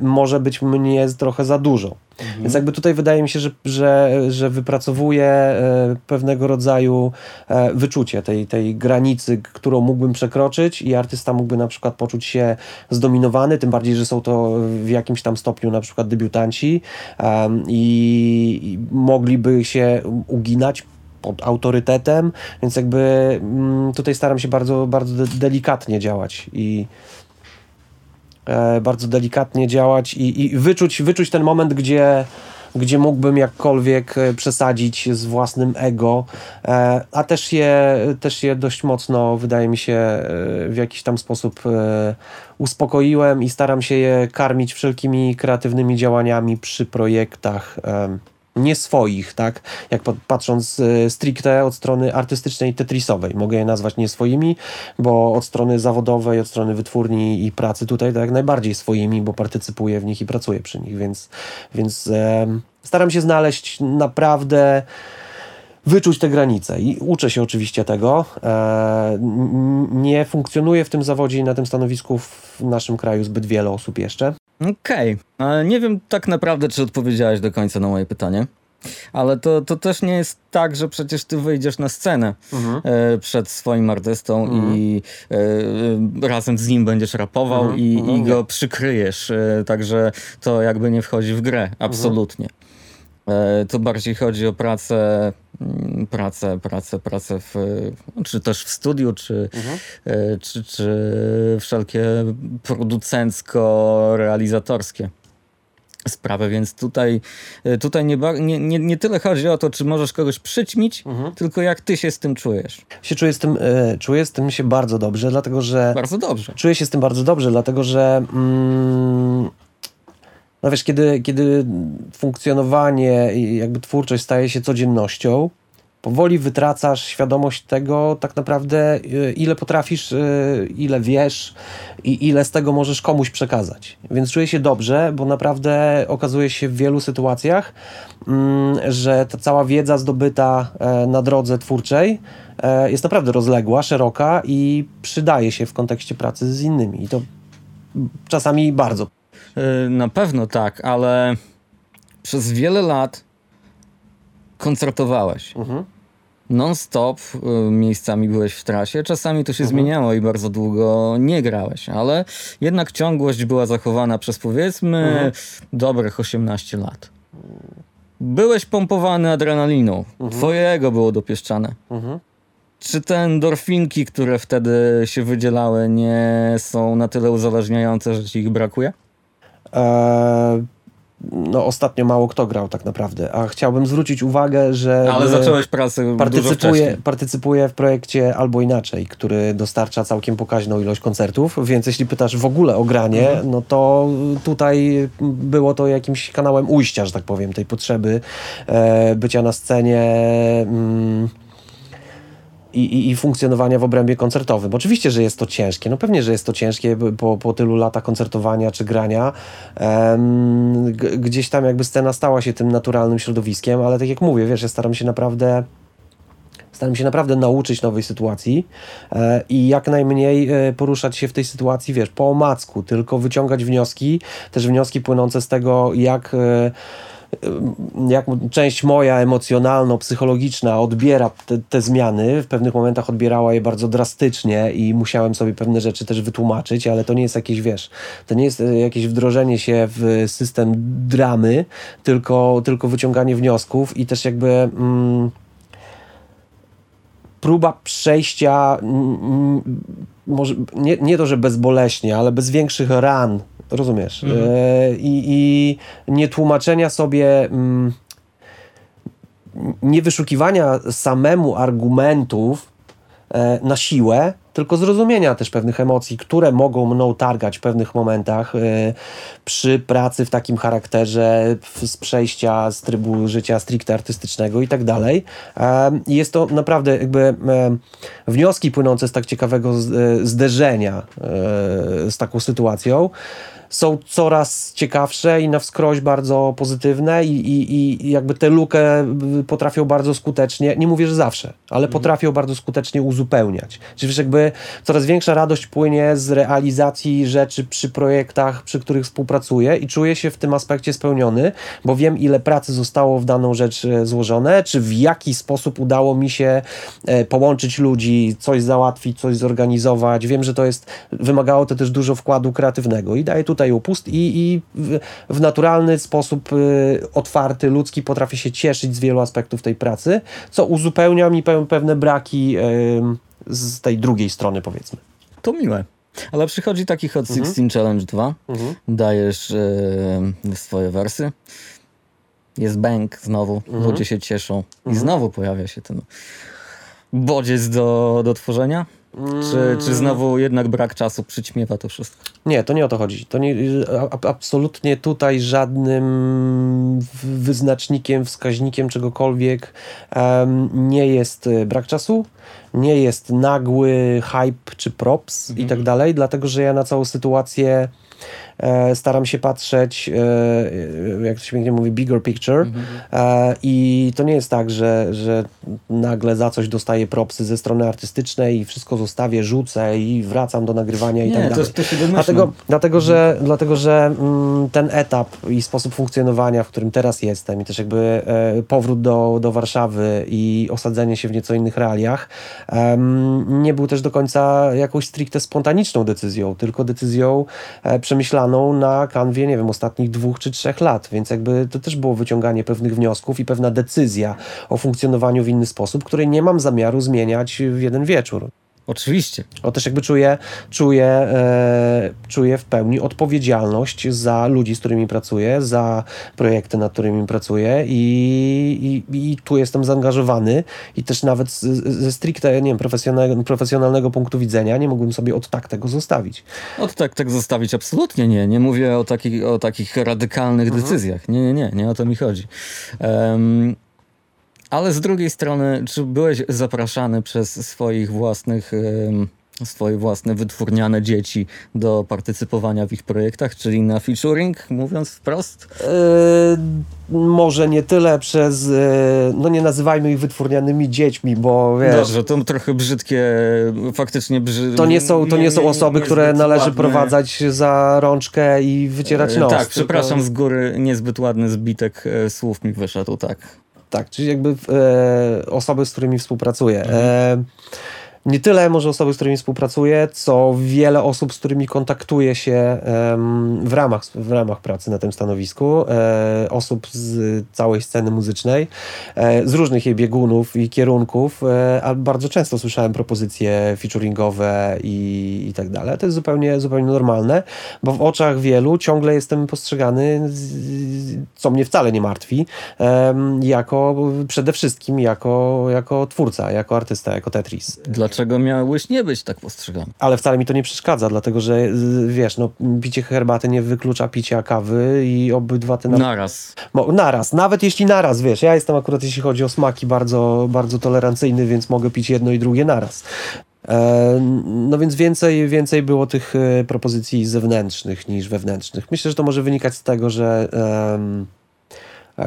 może być mnie trochę za dużo. Mhm. Więc jakby tutaj wydaje mi się, że, że, że wypracowuję e, pewnego rodzaju e, wyczucie tej, tej granicy, którą mógłbym przekroczyć i artysta mógłby na przykład poczuć się zdominowany, tym bardziej, że są to w jakimś tam stopniu na przykład debiutanci i, i mogliby się uginać pod autorytetem, więc jakby mm, tutaj staram się bardzo, bardzo delikatnie działać i bardzo delikatnie działać i, i wyczuć, wyczuć ten moment, gdzie, gdzie mógłbym jakkolwiek e, przesadzić z własnym ego, e, a też je, też je dość mocno, wydaje mi się, w jakiś tam sposób uspokoiłem i staram się je karmić wszelkimi kreatywnymi działaniami przy projektach nie swoich, tak? Jak patrząc e, stricte od strony artystycznej, tetrisowej. Mogę je nazwać nie swoimi, bo od strony zawodowej, od strony wytwórni i pracy tutaj tak najbardziej swoimi, bo partycypuję w nich i pracuję przy nich, więc, więc e, staram się znaleźć naprawdę wyczuć te granice i uczę się oczywiście tego. E, nie funkcjonuje w tym zawodzie i na tym stanowisku w naszym kraju zbyt wiele osób jeszcze. Okej, okay. nie wiem tak naprawdę, czy odpowiedziałeś do końca na moje pytanie. Ale to, to też nie jest tak, że przecież ty wyjdziesz na scenę mhm. e, przed swoim artystą mhm. i e, razem z nim będziesz rapował mhm. i, i go przykryjesz. E, także to jakby nie wchodzi w grę, absolutnie. E, to bardziej chodzi o pracę, mm, pracę, pracę, pracę w, czy też w studiu, czy, mhm. E, czy, czy wszelkie producencko-realizatorskie sprawy, więc tutaj, e, tutaj nie, nie, nie, nie tyle chodzi o to, czy możesz kogoś przyćmić, mhm. tylko jak ty się z tym czujesz. Się czuję z tym, czuję z tym się bardzo dobrze, dlatego że... Bardzo dobrze. Czuję się z tym bardzo dobrze, dlatego że... Mm, no wiesz, kiedy, kiedy funkcjonowanie i jakby twórczość staje się codziennością, powoli wytracasz świadomość tego tak naprawdę, y, ile potrafisz, y, ile wiesz i ile z tego możesz komuś przekazać. Więc czuję się dobrze, bo naprawdę okazuje się w wielu sytuacjach, mm, że ta cała wiedza zdobyta e, na drodze twórczej e, jest naprawdę rozległa, szeroka i przydaje się w kontekście pracy z innymi. I to czasami bardzo. Y, na pewno tak, ale przez wiele lat koncertowałeś. Mhm. Non-stop y, miejscami byłeś w trasie, czasami to się mhm. zmieniało i bardzo długo nie grałeś, ale jednak ciągłość była zachowana przez powiedzmy mhm. dobrych 18 lat. Byłeś pompowany adrenaliną, mhm. twoje ego było dopieszczane. Mhm. Czy te endorfinki, które wtedy się wydzielały, nie są na tyle uzależniające, że ci ich brakuje? Eee, no ostatnio mało kto grał tak naprawdę, a chciałbym zwrócić uwagę, że... Ale zacząłeś pracę partycypuję, partycypuję w projekcie Albo Inaczej, który dostarcza całkiem pokaźną ilość koncertów, więc jeśli pytasz w ogóle o granie, mhm. no to tutaj było to jakimś kanałem ujścia, że tak powiem, tej potrzeby e, bycia na scenie... Mm, i, i, i, funkcjonowania w obrębie koncertowym. Oczywiście, że jest to ciężkie. No pewnie, że jest to ciężkie po, po tylu latach koncertowania czy grania. Gdzieś tam jakby scena stała się tym naturalnym środowiskiem, ale tak jak mówię, wiesz, ja staram się naprawdę staram się naprawdę nauczyć nowej sytuacji e, i jak najmniej e, poruszać się w tej sytuacji, wiesz, po omacku, tylko wyciągać wnioski, też wnioski płynące z tego, jak e, jak część moja emocjonalno-psychologiczna odbiera te, te, zmiany, w pewnych momentach odbierała je bardzo drastycznie i musiałem sobie pewne rzeczy też wytłumaczyć, ale to nie jest jakieś, wiesz, to nie jest e, jakieś wdrożenie się w system dramy, tylko, tylko wyciąganie wniosków i też jakby... Mm, próba przejścia, mm, może nie, nie to, że bezboleśnie, ale bez większych ran rozumiesz? Mhm. E, i, I nie tłumaczenia sobie, mm, nie wyszukiwania samemu argumentów e, na siłę, tylko zrozumienia też pewnych emocji, które mogą mną targać w pewnych momentach e, przy pracy w takim charakterze, z przejścia z trybu życia stricte artystycznego i tak dalej. Jest to naprawdę jakby wnioski płynące z tak ciekawego zderzenia z taką sytuacją są coraz ciekawsze i na wskroś bardzo pozytywne i, i, i jakby tę lukę potrafią bardzo skutecznie, nie mówię, że zawsze, ale mhm. potrafią bardzo skutecznie uzupełniać. Czyli wiesz, jakby coraz większa radość płynie z realizacji rzeczy przy projektach, przy których współpracuję i czuję się w tym aspekcie spełniony, bo wiem, ile pracy zostało w daną rzecz e, złożone, czy w jaki sposób udało mi się e, połączyć ludzi, coś załatwić, coś zorganizować. Wiem, że to jest, wymagało to też dużo wkładu kreatywnego i daję tu tutaj upust i, i w, naturalny sposób y, otwarty, ludzki potrafię się cieszyć z wielu aspektów tej pracy, co uzupełnia mi pe pewne braki y, z tej drugiej strony, powiedzmy. To miłe. Ale przychodzi taki Hot 16 mhm. Challenge 2, mhm. dajesz y, swoje wersy, jest bank znowu, mhm. ludzie się cieszą i mhm. znowu pojawia się ten bodziec do, do tworzenia. Czy, czy znowu jednak brak czasu przyćmiewa to wszystko? Nie, to nie o to chodzi. To nie, a, absolutnie tutaj żadnym wyznacznikiem, wskaźnikiem czegokolwiek um, nie jest e, brak czasu, nie jest nagły hype czy props mhm. i tak dalej, dlatego że ja na całą sytuację staram się patrzeć, e, jak to się pięknie mówi, bigger picture mhm. E, i to nie jest tak, że, że nagle za coś dostaję propsy ze strony artystycznej i wszystko zostawię, rzucę i wracam do nagrywania i nie, tak dalej. To, to się dlatego, dlatego, że, mhm. dlatego, że mm, ten etap i sposób funkcjonowania, w którym teraz jestem i też jakby powrót do, do Warszawy i osadzenie się w nieco innych realiach nie był też do końca jakąś stricte spontaniczną decyzją, tylko decyzją przemyślaną na kanwie, nie wiem, ostatnich dwóch czy trzech lat, więc jakby to też było wyciąganie pewnych wniosków i pewna decyzja o funkcjonowaniu w inny sposób, której nie mam zamiaru zmieniać w jeden wieczór. Oczywiście. O też jakby czuję, czuję, e, czuję w pełni odpowiedzialność za ludzi, z którymi pracuję, za projekty, nad którymi pracuję i, i, i tu jestem zaangażowany i też nawet ze stricte, nie wiem, profesjonalnego, profesjonalnego punktu widzenia nie mógłbym sobie od tak tego zostawić. Od tak tego zostawić absolutnie nie. Nie mówię o, takich o takich radykalnych mhm. decyzjach. Nie, nie, nie, nie o to mi chodzi. Um, ale z drugiej strony, czy byłeś zapraszany przez swoich własnych, swoje własne wytwórniane dzieci do partycypowania w ich projektach, czyli na featuring, mówiąc wprost? Yy, może nie tyle przez, yy, no nie nazywajmy ich wytwórnianymi dziećmi, bo wiesz... Dobrze, to trochę brzydkie, faktycznie brzydkie. To nie są, to nie, nie są osoby, które należy ładne. prowadzać za rączkę i wycierać yy, nos. Tak, tylko... przepraszam z góry, niezbyt ładny zbitek słów mi wyszedł, tak tak, czyli jakby e, osoby, z którymi współpracuję. Mhm. E, nie tyle może osoby, z którymi współpracuję, co wiele osób, z którymi kontaktuję się w ramach, w ramach pracy na tym stanowisku, e, osób z całej sceny muzycznej, e, z różnych jej biegunów i kierunków, e, ale bardzo często słyszałem propozycje featuringowe i, i tak dalej. To jest zupełnie, zupełnie normalne, bo w oczach wielu ciągle jestem postrzegany, co mnie wcale nie martwi, jako przede wszystkim jako, jako twórca, jako artysta, jako Tetris. Dlaczego? Dlaczego miałbyś nie być tak postrzegany. Ale wcale mi to nie przeszkadza, dlatego że y, wiesz, no, picie herbaty nie wyklucza picia kawy i obydwa te... Naraz. Bo, naraz, nawet jeśli naraz, wiesz, ja jestem akurat jeśli chodzi o smaki bardzo, bardzo tolerancyjny, więc mogę pić jedno i drugie naraz. E, no więc więcej, więcej było tych e, propozycji zewnętrznych niż wewnętrznych. Myślę, że to może wynikać z tego, że um,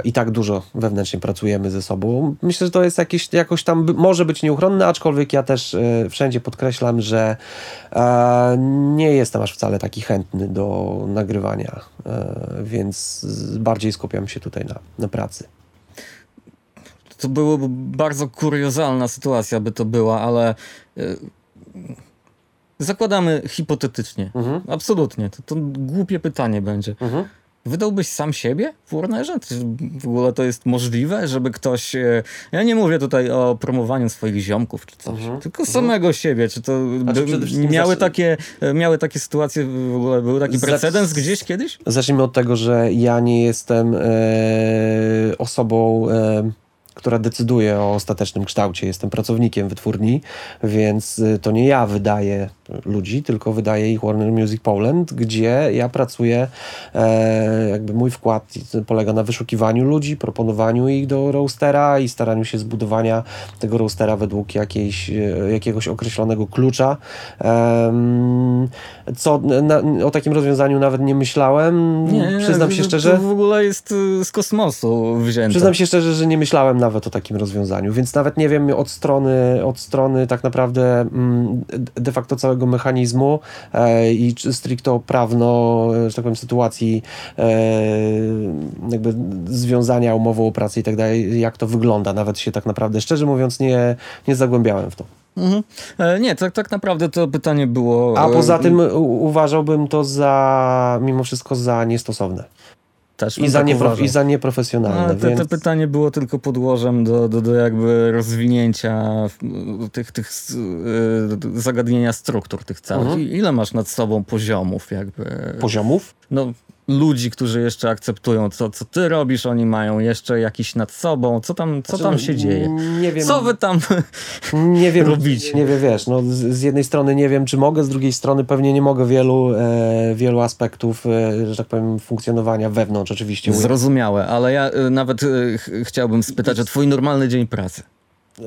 i tak dużo wewnętrznie pracujemy ze sobą. Myślę, że to jest jakieś, jakoś tam, może być nieuchronne, aczkolwiek ja też e, wszędzie podkreślam, że e, nie jestem aż wcale taki chętny do nagrywania, e, więc bardziej skupiam się tutaj na, na pracy. To byłoby bardzo kuriozalna sytuacja, by to była, ale zakładamy hipotetycznie. Mhm. Absolutnie. To, to głupie pytanie będzie. Mhm Wydałbyś sam siebie w Warnerze? Czy w ogóle to jest możliwe, żeby ktoś... E, ja nie mówię tutaj o promowaniu swoich ziomków czy coś, mhm. tylko mhm. samego siebie. Czy to by, miały, takie, e, miały takie sytuacje, w ogóle był taki precedens gdzieś kiedyś? Zacznijmy od tego, że ja nie jestem e, osobą... E, która decyduje o ostatecznym kształcie. Jestem pracownikiem wytwórni, więc y, to nie ja wydaję ludzi, tylko wydaje ich Warner Music Poland, gdzie ja pracuję, e, jakby mój wkład polega na wyszukiwaniu ludzi, proponowaniu ich do roastera i staraniu się zbudowania tego roastera według jakiejś, e, jakiegoś określonego klucza. E, co na, o takim rozwiązaniu nawet nie myślałem. Nie, Przyznam się szczerze. To w ogóle jest y, z kosmosu wzięte. Przyznam się szczerze, że nie myślałem nawet o takim rozwiązaniu, więc nawet nie wiem od strony, od strony tak naprawdę mm, de facto całego całego mechanizmu e, i stricto prawno, że tak powiem, sytuacji e, jakby związania umową o pracę i tak dalej, jak to wygląda. Nawet się tak naprawdę, szczerze mówiąc, nie, nie zagłębiałem w to. Mhm. E, nie, tak, tak naprawdę to pytanie było. A poza tym uważałbym to za, mimo wszystko, za niestosowne. Też I, za tak niepro, I za nieprofesjonalne. te, więc... te pytanie było tylko podłożem do, do, do jakby rozwinięcia tych, tych yy, zagadnienia struktur tych całych. Mhm. Ile masz nad sobą poziomów jakby? Poziomów? No ludzi, którzy jeszcze akceptują, co, co ty robisz, oni mają jeszcze jakiś nad sobą, co tam, co Znaczy, tam no, się dzieje? Nie wiem. Co wy tam nie wiem, robicie? Nie wiem, wiesz, no, z, jednej strony nie wiem, czy mogę, z drugiej strony pewnie nie mogę wielu, e, wielu aspektów, e, że tak powiem, funkcjonowania wewnątrz oczywiście. Zrozumiałe, ale ja y, nawet y, ch- chciałbym spytać o twój normalny dzień pracy.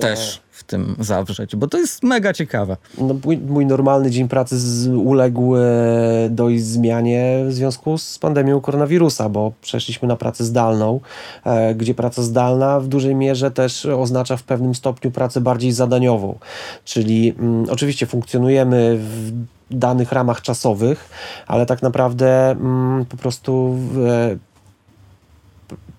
Też w tym zawrzeć, bo to jest mega ciekawe. No, mój, mój normalny dzień pracy z, uległ e, dość zmianie w związku z pandemią koronawirusa, bo przeszliśmy na pracę zdalną, e, gdzie praca zdalna w dużej mierze też oznacza w pewnym stopniu pracę bardziej zadaniową. Czyli mm, oczywiście funkcjonujemy w danych ramach czasowych, ale tak naprawdę mm, po prostu e,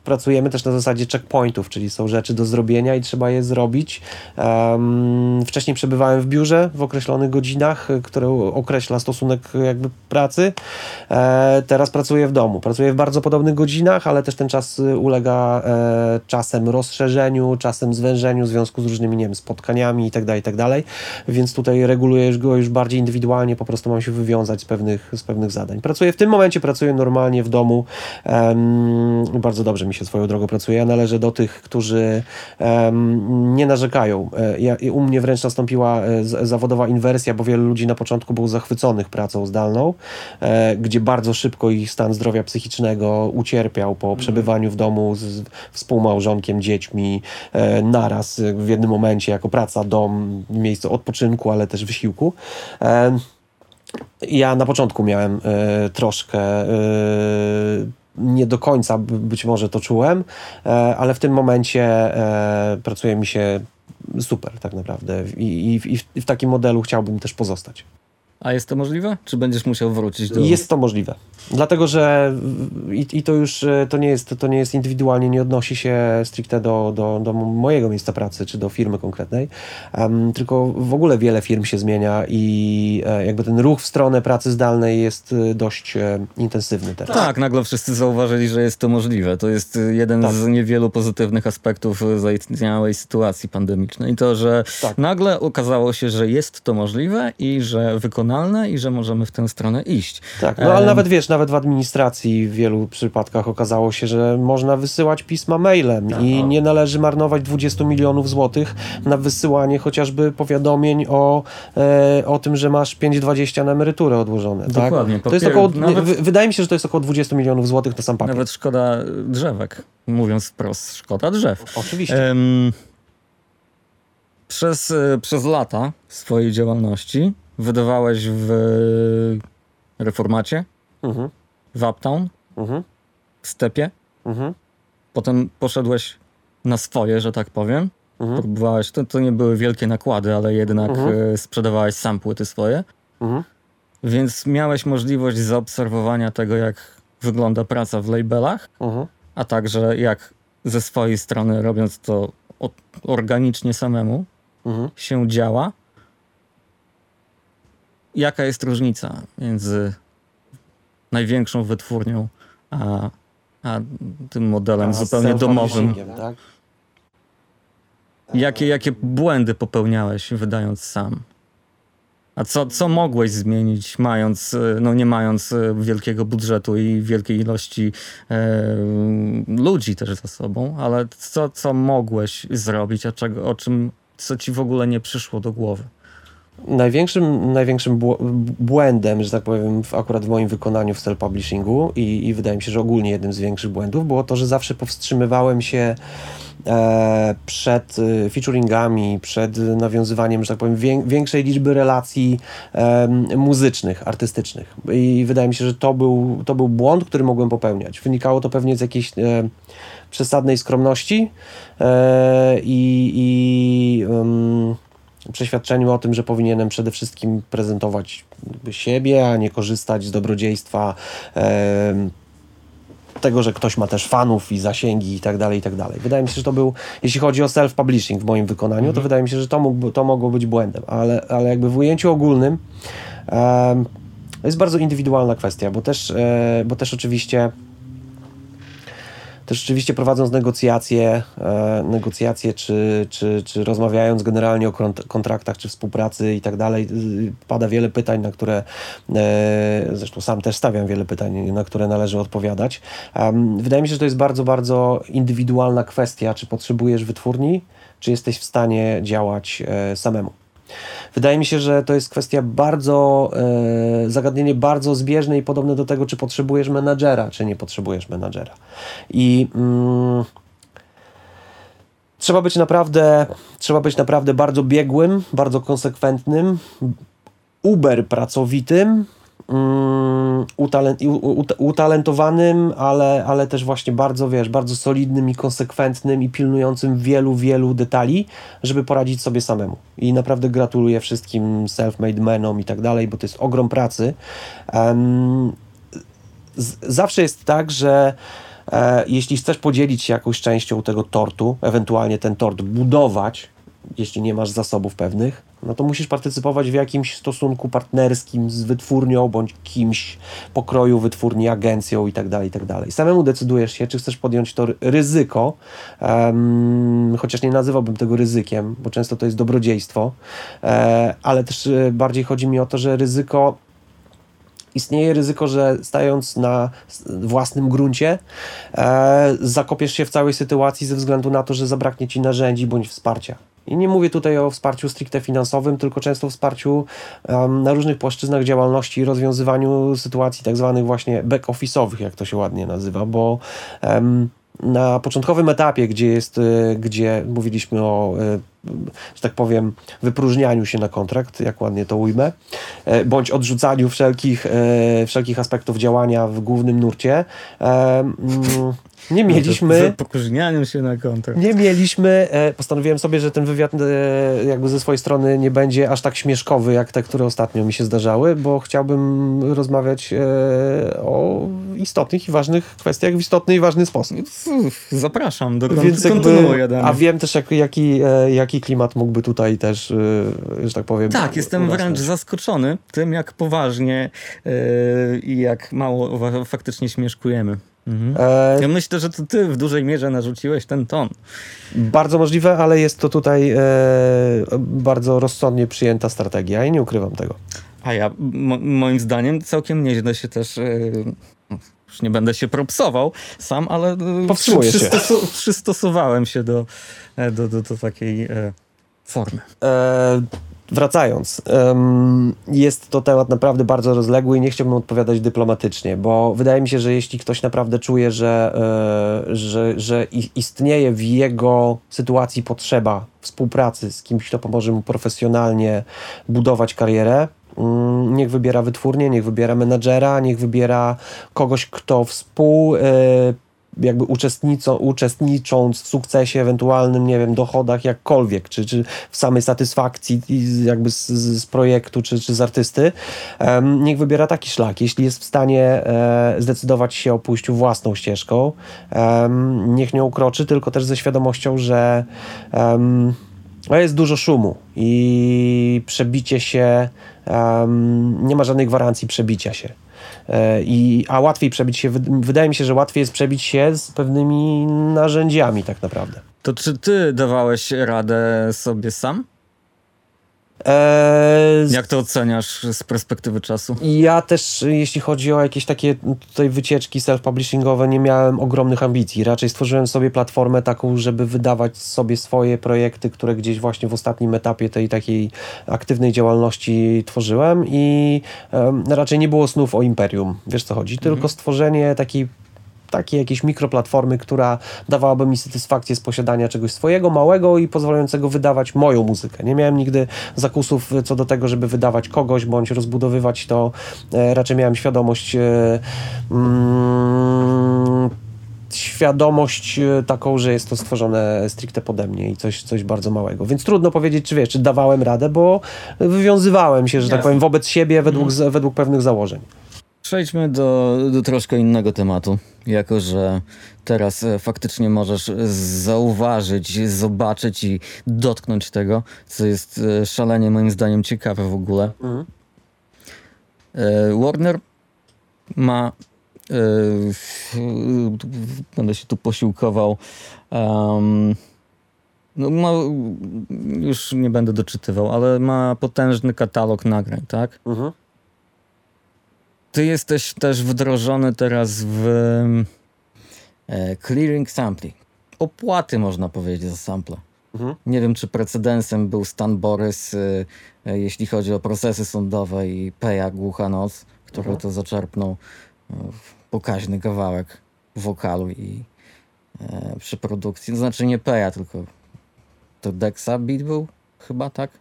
pracujemy też na zasadzie checkpointów, czyli są rzeczy do zrobienia i trzeba je zrobić. Um, wcześniej przebywałem w biurze w określonych godzinach, które określa stosunek jakby pracy. E, teraz pracuję w domu. Pracuję w bardzo podobnych godzinach, ale też ten czas y, ulega e, czasem rozszerzeniu, czasem zwężeniu w związku z różnymi, nie wiem, spotkaniami itd., itd. Więc tutaj reguluję go już bardziej indywidualnie, po prostu mam się wywiązać z pewnych, z pewnych zadań. Pracuję w tym momencie, pracuję normalnie w domu. Em, bardzo dobrze mi się swoją drogą pracuje. Ja należę do tych, którzy em, nie narzekają. E, Ja, u mnie wręcz nastąpiła e, zawodowa inwersja, bo wielu ludzi na początku było zachwyconych pracą zdalną, e, gdzie bardzo szybko ich stan zdrowia psychicznego ucierpiał po przebywaniu w domu z współmałżonkiem, dziećmi, e, naraz e, w jednym momencie jako praca, dom, miejsce odpoczynku, ale też wysiłku. E, ja na początku miałem e, troszkę e, nie do końca być może to czułem, e, ale w tym momencie e, pracuje mi się super tak naprawdę I, i, i w takim modelu chciałbym też pozostać. A jest to możliwe? Czy będziesz musiał wrócić do... Jest to możliwe. Dlatego, że i, i to już e, to nie, jest, to nie jest indywidualnie, nie odnosi się stricte do, do, do mojego miejsca pracy czy do firmy konkretnej, em, tylko w ogóle wiele firm się zmienia i e, jakby ten ruch w stronę pracy zdalnej jest e, dość e, intensywny teraz. Tak, nagle wszyscy zauważyli, że jest to możliwe. To jest y, jeden Tak. z niewielu pozytywnych aspektów zaistniałej sytuacji pandemicznej. To, że Tak. nagle okazało się, że jest to możliwe i że wykonalne i że możemy w tę stronę iść. Tak, no ale Em, nawet wiesz, nawet w administracji w wielu przypadkach okazało się, że można wysyłać pisma mailem i nie należy marnować 20 milionów złotych na wysyłanie chociażby powiadomień o, e, o tym, że masz 5,20 na emeryturę odłożone. Dokładnie. Tak? To jest około, nawet- wy, wydaje mi się, że to jest około 20 milionów złotych na sam papier. Nawet szkoda y, drzewek. Mówiąc wprost, szkoda drzew. Oczywiście. Em, przez, y, przez lata swojej działalności wydawałeś w Reformacie, Mhm, w Uptown, mhm, w Stepie. mhm, Potem poszedłeś na swoje, że tak powiem. mhm, Próbowałeś, to, to nie były wielkie nakłady, ale jednak Mhm. e, sprzedawałeś sam płyty swoje. mhm. Więc miałeś możliwość zaobserwowania tego, jak wygląda praca w labelach, mhm. a także jak ze swojej strony, robiąc to organicznie samemu, Mhm. się działa. Jaka jest różnica między największą wytwórnią, a, a tym modelem A zupełnie domowym? Tak? Jakie, jakie błędy popełniałeś, wydając sam? A co, co mogłeś zmienić, mając, e, no nie mając e, wielkiego budżetu i wielkiej ilości e, ludzi też za sobą, ale co, co mogłeś zrobić, a czego, o czym, co ci w ogóle nie przyszło do głowy? Największym, największym bł- błędem, że tak powiem, w, akurat w moim wykonaniu w self-publishingu i, i wydaje mi się, że ogólnie jednym z większych błędów było to, że zawsze powstrzymywałem się e, przed e, featuringami, przed nawiązywaniem, że tak powiem, wię, większej liczby relacji e, muzycznych, artystycznych. I wydaje mi się, że to był, to był błąd, który mogłem popełniać. Wynikało to pewnie z jakiejś e, przesadnej skromności e, i, i em, przeświadczeniu o tym, że powinienem przede wszystkim prezentować siebie, a nie korzystać z dobrodziejstwa em, tego, że ktoś ma też fanów i zasięgi i tak dalej, i tak dalej. Wydaje mi się, że to był, jeśli chodzi o self-publishing w moim wykonaniu, to wydaje mi się, że to, mógł, to mogło być błędem, ale, ale jakby w ujęciu ogólnym em, to jest bardzo indywidualna kwestia, bo też, e, bo też oczywiście też rzeczywiście prowadząc negocjacje, e, negocjacje czy, czy, czy rozmawiając generalnie o kont- kontraktach, czy współpracy i tak dalej, y, pada wiele pytań, na które e, zresztą sam też stawiam wiele pytań, na które należy odpowiadać. Wydaje mi się, że to jest bardzo, bardzo indywidualna kwestia, czy potrzebujesz wytwórni, czy jesteś w stanie działać e, samemu. Wydaje mi się, że to jest kwestia bardzo, e, zagadnienie bardzo zbieżne i podobne do tego, czy potrzebujesz menadżera, czy nie potrzebujesz menadżera. I mm, trzeba być naprawdę, trzeba być naprawdę bardzo biegłym, bardzo konsekwentnym, uber pracowitym, utalent, u- u- utalentowanym, ale, ale też właśnie bardzo, wiesz, bardzo solidnym i konsekwentnym i pilnującym wielu, wielu detali, żeby poradzić sobie samemu. I naprawdę gratuluję wszystkim self-made menom i tak dalej, bo to jest ogrom pracy. Z- zawsze jest tak, że e, jeśli chcesz podzielić się jakąś częścią tego tortu, ewentualnie ten tort budować, jeśli nie masz zasobów pewnych, no to musisz partycypować w jakimś stosunku partnerskim z wytwórnią bądź kimś pokroju wytwórni, agencją i tak dalej, i tak dalej. Samemu decydujesz się, czy chcesz podjąć to ry- ryzyko, em, chociaż nie nazywałbym tego ryzykiem, bo często to jest dobrodziejstwo, e, ale też e, bardziej chodzi mi o to, że ryzyko istnieje ryzyko, że stając na własnym gruncie, e, zakopiesz się w całej sytuacji ze względu na to, że zabraknie ci narzędzi bądź wsparcia. I nie mówię tutaj o wsparciu stricte finansowym, tylko często wsparciu em, na różnych płaszczyznach działalności i rozwiązywaniu sytuacji tak zwanych właśnie back-office'owych, jak to się ładnie nazywa, bo em, na początkowym etapie, gdzie jest, e, gdzie mówiliśmy o, e, że tak powiem, wypróżnianiu się na kontrakt, jak ładnie to ujmę, e, bądź odrzucaniu wszelkich, e, wszelkich aspektów działania w głównym nurcie, nie mieliśmy... Wypróżnianiu się na kontrakt. Nie mieliśmy, postanowiłem sobie, że ten wywiad e, jakby ze swojej strony nie będzie aż tak śmieszkowy, jak te, które ostatnio mi się zdarzały, bo chciałbym rozmawiać e, o istotnych i ważnych kwestiach w istotny i ważny sposób. Zapraszam, do Więc jakby, a wiem też, jak, jaki, e, jaki klimat mógłby tutaj też, że tak powiem... Tak, jestem urosnąć. wręcz zaskoczony tym, jak poważnie i jak mało faktycznie śmieszkujemy. Mhm. E, Ja myślę, że to ty w dużej mierze narzuciłeś ten ton. Bardzo możliwe, ale jest to tutaj e, bardzo rozsądnie przyjęta strategia i nie ukrywam tego. A ja, mo- moim zdaniem, całkiem nieźle się też. Yy, już nie będę się propsował sam, ale Powstrzymuję się. przystosu- przystosowałem się do, e, do, do, do takiej e, formy. E, wracając, jest to temat naprawdę bardzo rozległy i nie chciałbym odpowiadać dyplomatycznie, bo wydaje mi się, że jeśli ktoś naprawdę czuje, że, e, że, że istnieje w jego sytuacji potrzeba współpracy z kimś, kto pomoże mu profesjonalnie budować karierę, mm, niech wybiera wytwórnię, niech wybiera menadżera, niech wybiera kogoś, kto współ e, jakby uczestnicząc w sukcesie, ewentualnym, nie wiem, dochodach, jakkolwiek, czy, czy w samej satysfakcji jakby z, z projektu, czy, czy z artysty, em, niech wybiera taki szlak. Jeśli jest w stanie e, zdecydować się o pójściu własną ścieżką, em, niech nie ukroczy, tylko też ze świadomością, że no jest dużo szumu i przebicie się, nie ma żadnej gwarancji przebicia się. E, I, a łatwiej przebić się, wyd- wydaje mi się, że łatwiej jest przebić się z pewnymi narzędziami tak naprawdę. To czy ty dawałeś radę sobie sam? E, z- Jak to oceniasz z perspektywy czasu? Ja też, jeśli chodzi o jakieś takie tutaj wycieczki self-publishingowe, nie miałem ogromnych ambicji. Raczej stworzyłem sobie platformę taką, żeby wydawać sobie swoje projekty, które gdzieś właśnie w ostatnim etapie tej takiej aktywnej działalności tworzyłem i raczej nie było snów o imperium. Wiesz co chodzi? Tylko stworzenie takiej takiej jakiejś mikroplatformy, która dawałaby mi satysfakcję z posiadania czegoś swojego, małego i pozwalającego wydawać moją muzykę. Nie miałem nigdy zakusów co do tego, żeby wydawać kogoś bądź rozbudowywać to. E, raczej miałem świadomość e, mm, świadomość e, taką, że jest to stworzone stricte pode mnie i coś, coś bardzo małego. Więc trudno powiedzieć, czy wiesz, czy dawałem radę, bo wywiązywałem się, że tak Jasne. powiem, wobec siebie według, z- według pewnych założeń. Przejdźmy do, do troszkę innego tematu. Jako, że teraz e, faktycznie możesz zauważyć, zobaczyć i dotknąć tego, co jest e, szalenie moim zdaniem ciekawe w ogóle. Mhm. E, Warner ma będę się tu posiłkował. Um, no ma, już nie będę doczytywał, ale ma potężny katalog nagrań, tak? Mhm. Ty jesteś też wdrożony teraz w e, clearing sampling. Opłaty można powiedzieć za sample. Mhm. Nie wiem, czy precedensem był Stan Borys, e, e, jeśli chodzi o procesy sądowe i Peja Głucha Noc, który mhm. to zaczerpnął pokaźny kawałek wokalu i przy produkcji. To znaczy nie Peja, tylko to Dexa beat był chyba, tak?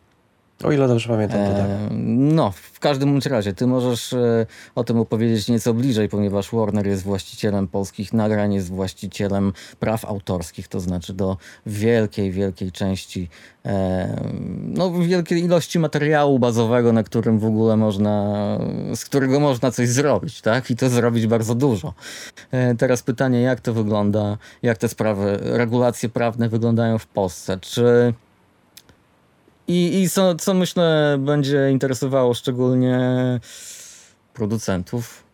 O ile dobrze pamiętam, to tak. E, no, w każdym razie, ty możesz e, o tym opowiedzieć nieco bliżej, ponieważ Warner jest właścicielem polskich nagrań, jest właścicielem praw autorskich, to znaczy do wielkiej, wielkiej części, e, no wielkiej ilości materiału bazowego, na którym w ogóle można, z którego można coś zrobić, tak? I to zrobić bardzo dużo. Teraz pytanie, jak to wygląda, jak te sprawy, regulacje prawne wyglądają w Polsce? Czy i, i co, co myślę będzie interesowało szczególnie producentów,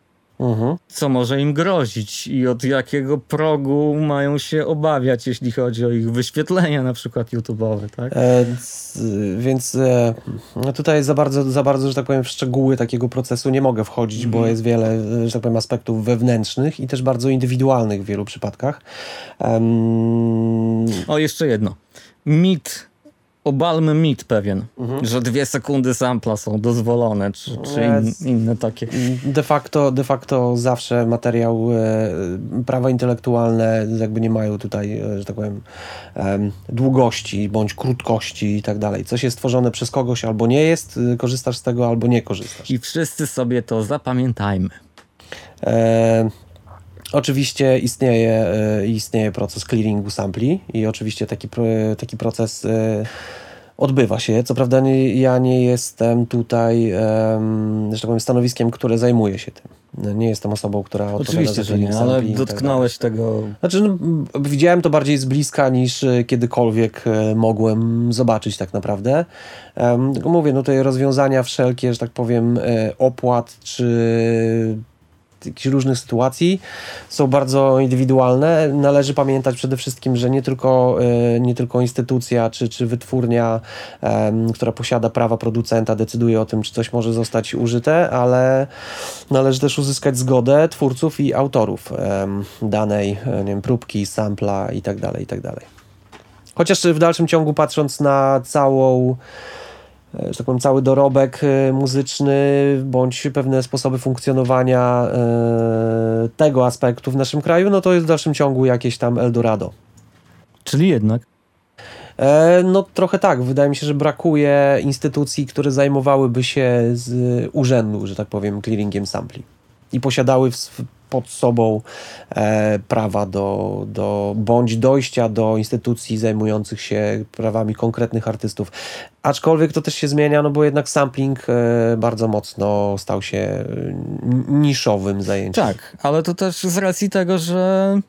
mhm. co może im grozić i od jakiego progu mają się obawiać, jeśli chodzi o ich wyświetlenia na przykład YouTube'owe, tak? E, więc e, no tutaj za bardzo, za bardzo, że tak powiem, w szczegóły takiego procesu nie mogę wchodzić, bo mhm. jest wiele, że tak powiem, aspektów wewnętrznych i też bardzo indywidualnych w wielu przypadkach. Um... O, jeszcze jedno. Mit obalmy mit pewien, mhm. że dwie sekundy sampla są dozwolone, czy, czy in, inne takie. De facto, de facto zawsze materiał, e, prawa intelektualne jakby nie mają tutaj, e, że tak powiem, e, długości bądź krótkości i tak dalej. Coś jest stworzone przez kogoś albo nie jest, e, korzystasz z tego albo nie korzystasz. I wszyscy sobie to zapamiętajmy. E, Oczywiście istnieje, e, istnieje proces clearingu sampli i oczywiście taki, taki proces e, odbywa się. Co prawda nie, ja nie jestem tutaj, że tak powiem, stanowiskiem, które zajmuje się tym. Nie jestem osobą, która Oczywiście, że nie, ale tak dotknąłeś tak tego. Znaczy, no, widziałem to bardziej z bliska niż e, kiedykolwiek mogłem zobaczyć tak naprawdę. Tylko mówię, no tutaj rozwiązania wszelkie, że tak powiem, opłat czy jakichś różnych sytuacji, są bardzo indywidualne. Należy pamiętać przede wszystkim, że nie tylko, e, nie tylko instytucja czy, czy wytwórnia, która posiada prawa producenta, decyduje o tym, czy coś może zostać użyte, ale należy też uzyskać zgodę twórców i autorów danej e, nie wiem, próbki, sampla itd. Tak itd. Tak Chociaż w dalszym ciągu patrząc na całą że tak powiem, cały dorobek e, muzyczny, bądź pewne sposoby funkcjonowania e, tego aspektu w naszym kraju, no to jest w dalszym ciągu jakieś tam Eldorado. Czyli jednak? No trochę tak. Wydaje mi się, że brakuje instytucji, które zajmowałyby się z urzędu, że tak powiem, clearingiem sampli i posiadały w, pod sobą e, prawa do, do bądź dojścia do instytucji zajmujących się prawami konkretnych artystów. Aczkolwiek to też się zmienia, no bo jednak sampling e, bardzo mocno stał się niszowym zajęciem. Tak, ale to też z racji tego, że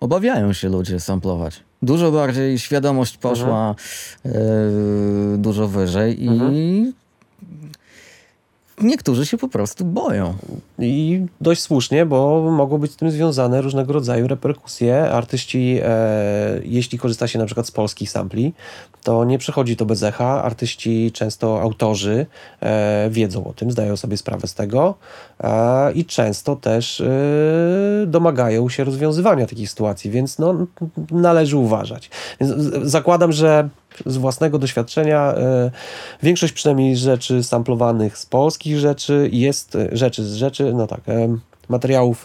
obawiają się ludzie samplować. Dużo bardziej świadomość poszła mhm. e, dużo wyżej mhm. Niektórzy się po prostu boją. I dość słusznie, bo mogą być z tym związane różnego rodzaju reperkusje. Artyści, e, jeśli korzysta się na przykład z polskich sampli, to nie przechodzi to bez echa. Artyści, często autorzy e, wiedzą o tym, zdają sobie sprawę z tego e, i często też e, domagają się rozwiązywania takich sytuacji, więc no, należy uważać. Więc zakładam, że z własnego doświadczenia e, większość przynajmniej rzeczy samplowanych z polskich rzeczy jest, e, rzeczy z rzeczy, no tak, e, materiałów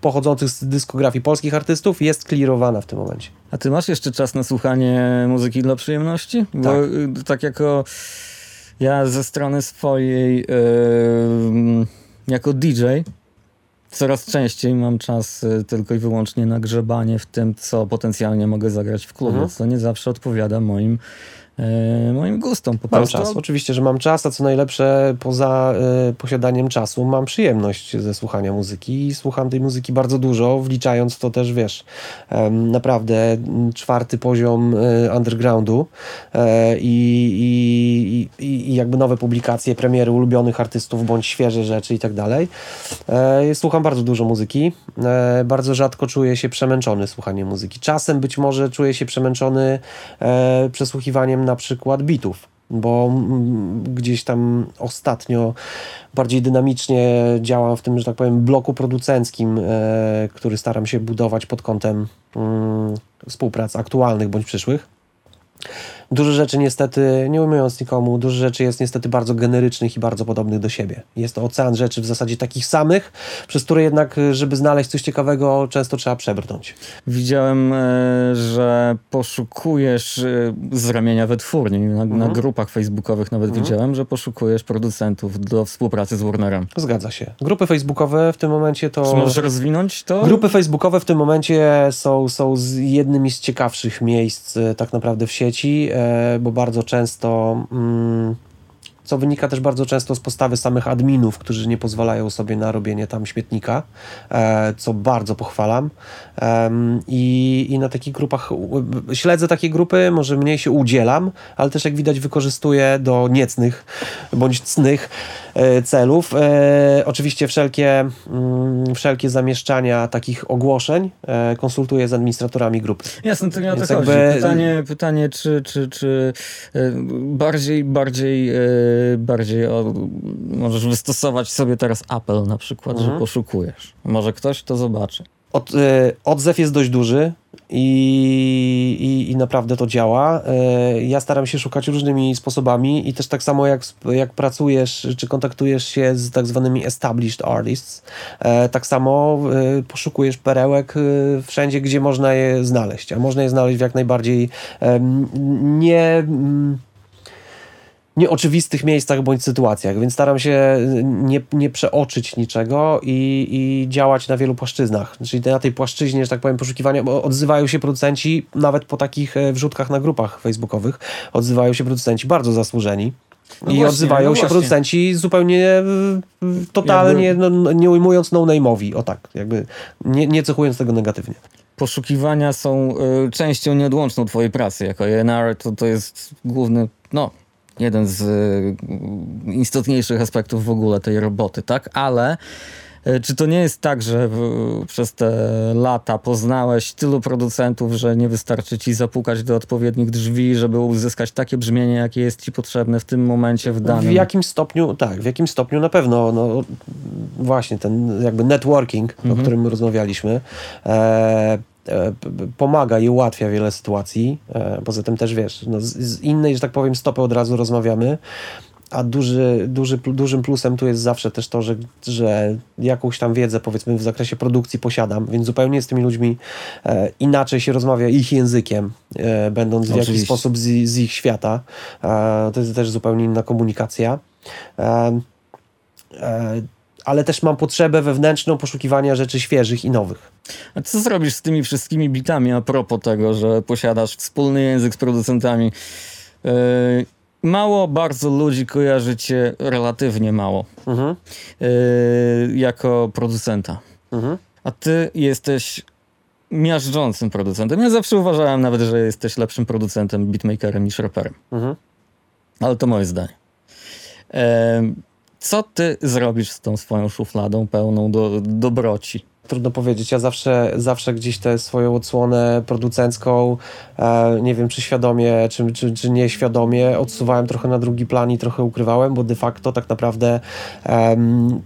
pochodzących z dyskografii polskich artystów jest clearowana w tym momencie. A ty masz jeszcze czas na słuchanie muzyki dla przyjemności? Tak. Bo tak jako ja ze strony swojej yy, jako DJ coraz częściej mam czas y, tylko i wyłącznie na grzebanie w tym, co potencjalnie mogę zagrać w klubie, mhm. co nie zawsze odpowiada moim moim gustom po Mam prostu. czas, oczywiście, że mam czas, a co najlepsze, poza y, posiadaniem czasu, mam przyjemność ze słuchania muzyki i słucham tej muzyki bardzo dużo, wliczając to też, wiesz, naprawdę czwarty poziom y, undergroundu e, i, i, jakby nowe publikacje, premiery ulubionych artystów, bądź świeże rzeczy i tak dalej. E, Słucham bardzo dużo muzyki, e, bardzo rzadko czuję się przemęczony słuchaniem muzyki. Czasem być może czuję się przemęczony e, przesłuchiwaniem na przykład bitów bo mm, gdzieś tam ostatnio bardziej dynamicznie działam w tym, że tak powiem, bloku producenckim, e, który staram się budować pod kątem mm, współprac aktualnych bądź przyszłych. Dużo rzeczy niestety, nie ujmując nikomu, dużo rzeczy jest niestety bardzo generycznych i bardzo podobnych do siebie. Jest to ocean rzeczy w zasadzie takich samych, przez które jednak, żeby znaleźć coś ciekawego, często trzeba przebrnąć. Widziałem, e, że poszukujesz e, z ramienia wytwórni, na, Mhm. na grupach facebookowych nawet widziałem, że poszukujesz producentów do współpracy z Warnerem. Zgadza się. Grupy facebookowe w tym momencie to... Czy możesz rozwinąć to? Grupy facebookowe w tym momencie są, są z jednymi z ciekawszych miejsc e, tak naprawdę w sieci, bo bardzo często, mm, co wynika też bardzo często z postawy samych adminów, którzy nie pozwalają sobie na robienie tam śmietnika, e, co bardzo pochwalam. I, I na takich grupach śledzę takie grupy, może mniej się udzielam, ale też jak widać wykorzystuję do niecnych bądź cnych e, celów. E, oczywiście wszelkie, mm, wszelkie zamieszczania takich ogłoszeń e, konsultuję z administratorami grupy. Jasne, to nie o to chodzi. jakby- Pytanie, pytanie czy, czy, czy e, bardziej, bardziej, e, bardziej o, możesz wystosować sobie teraz apel na przykład, Mhm. że poszukujesz. Może ktoś to zobaczy. Od, e, odzew jest dość duży i, i, i naprawdę to działa. E, ja staram się szukać różnymi sposobami i też tak samo jak, jak pracujesz czy kontaktujesz się z tak zwanymi established artists, e, tak samo e, poszukujesz perełek wszędzie, gdzie można je znaleźć. A można je znaleźć w jak najbardziej nie... nieoczywistych miejscach bądź sytuacjach, więc staram się nie, nie przeoczyć niczego i, i działać na wielu płaszczyznach. Czyli na tej płaszczyźnie, że tak powiem, poszukiwania, bo odzywają się producenci nawet po takich e, wrzutkach na grupach facebookowych, odzywają się producenci bardzo zasłużeni. No I właśnie, odzywają no się właśnie. producenci zupełnie e, totalnie, no, no, nie ujmując no-name'owi, o tak, jakby nie, nie cechując tego negatywnie. Poszukiwania są e, częścią nieodłączną twojej pracy. Jako ENR to, to jest główny, no, jeden z e, istotniejszych aspektów w ogóle tej roboty, tak? Ale e, czy to nie jest tak, że w, przez te lata poznałeś tylu producentów, że nie wystarczy ci zapukać do odpowiednich drzwi, żeby uzyskać takie brzmienie, jakie jest ci potrzebne w tym momencie w danym... W jakim stopniu, tak, w jakim stopniu na pewno, no właśnie ten jakby networking, o którym rozmawialiśmy, e, pomaga i ułatwia wiele sytuacji. E, poza tym też wiesz, no, z, innej, że tak powiem, stopy od razu rozmawiamy. A duży, duży, dużym plusem tu jest zawsze też to, że, że jakąś tam wiedzę, powiedzmy, w zakresie produkcji posiadam, więc zupełnie z tymi ludźmi e, inaczej się rozmawia ich językiem, e, będąc w jakiś sposób z, z ich świata. E, to jest też zupełnie inna komunikacja. Ale też mam potrzebę wewnętrzną poszukiwania rzeczy świeżych i nowych. A co zrobisz z tymi wszystkimi bitami a propos tego, że posiadasz wspólny język z producentami? Yy, mało bardzo ludzi kojarzy cię, relatywnie mało, Mhm. yy, jako producenta. Mhm. A ty jesteś miażdżącym producentem. Ja zawsze uważałem nawet, że jesteś lepszym producentem, beatmakerem niż raperem. Mhm. Ale to moje zdanie. Em, co ty zrobisz z tą swoją szufladą pełną do, dobroci? Trudno powiedzieć. Ja zawsze, zawsze gdzieś tę swoją odsłonę producencką, e, nie wiem czy świadomie, czy, czy, czy nieświadomie, odsuwałem trochę na drugi plan i trochę ukrywałem, bo de facto tak naprawdę em,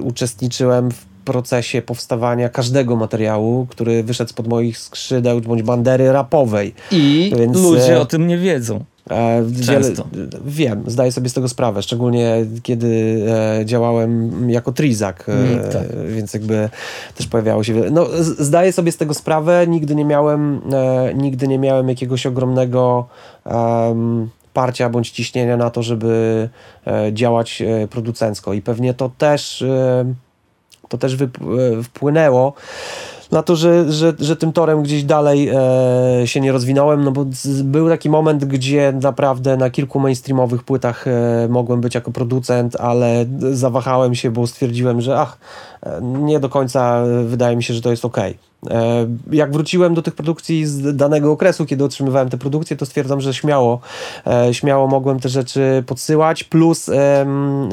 uczestniczyłem w procesie powstawania każdego materiału, który wyszedł spod moich skrzydeł bądź bandery rapowej. I Więc, ludzie e, o tym nie wiedzą. E, Często. wiem, zdaję sobie z tego sprawę, szczególnie kiedy e, działałem jako trizak, e, Mm, tak. więc jakby też pojawiało się wiele. No, zdaję sobie z tego sprawę, nigdy nie miałem, nigdy nie miałem jakiegoś ogromnego em, parcia bądź ciśnienia na to, żeby działać producencko i pewnie to też, to też wpłynęło na to, że, że, że tym torem gdzieś dalej e, się nie rozwinąłem, no bo z, był taki moment, gdzie naprawdę na kilku mainstreamowych płytach e, mogłem być jako producent, ale zawahałem się, bo stwierdziłem, że ach, e, nie do końca wydaje mi się, że to jest ok. E, jak wróciłem do tych produkcji z danego okresu, kiedy otrzymywałem te produkcje, to stwierdzam, że śmiało, e, śmiało mogłem te rzeczy podsyłać, plus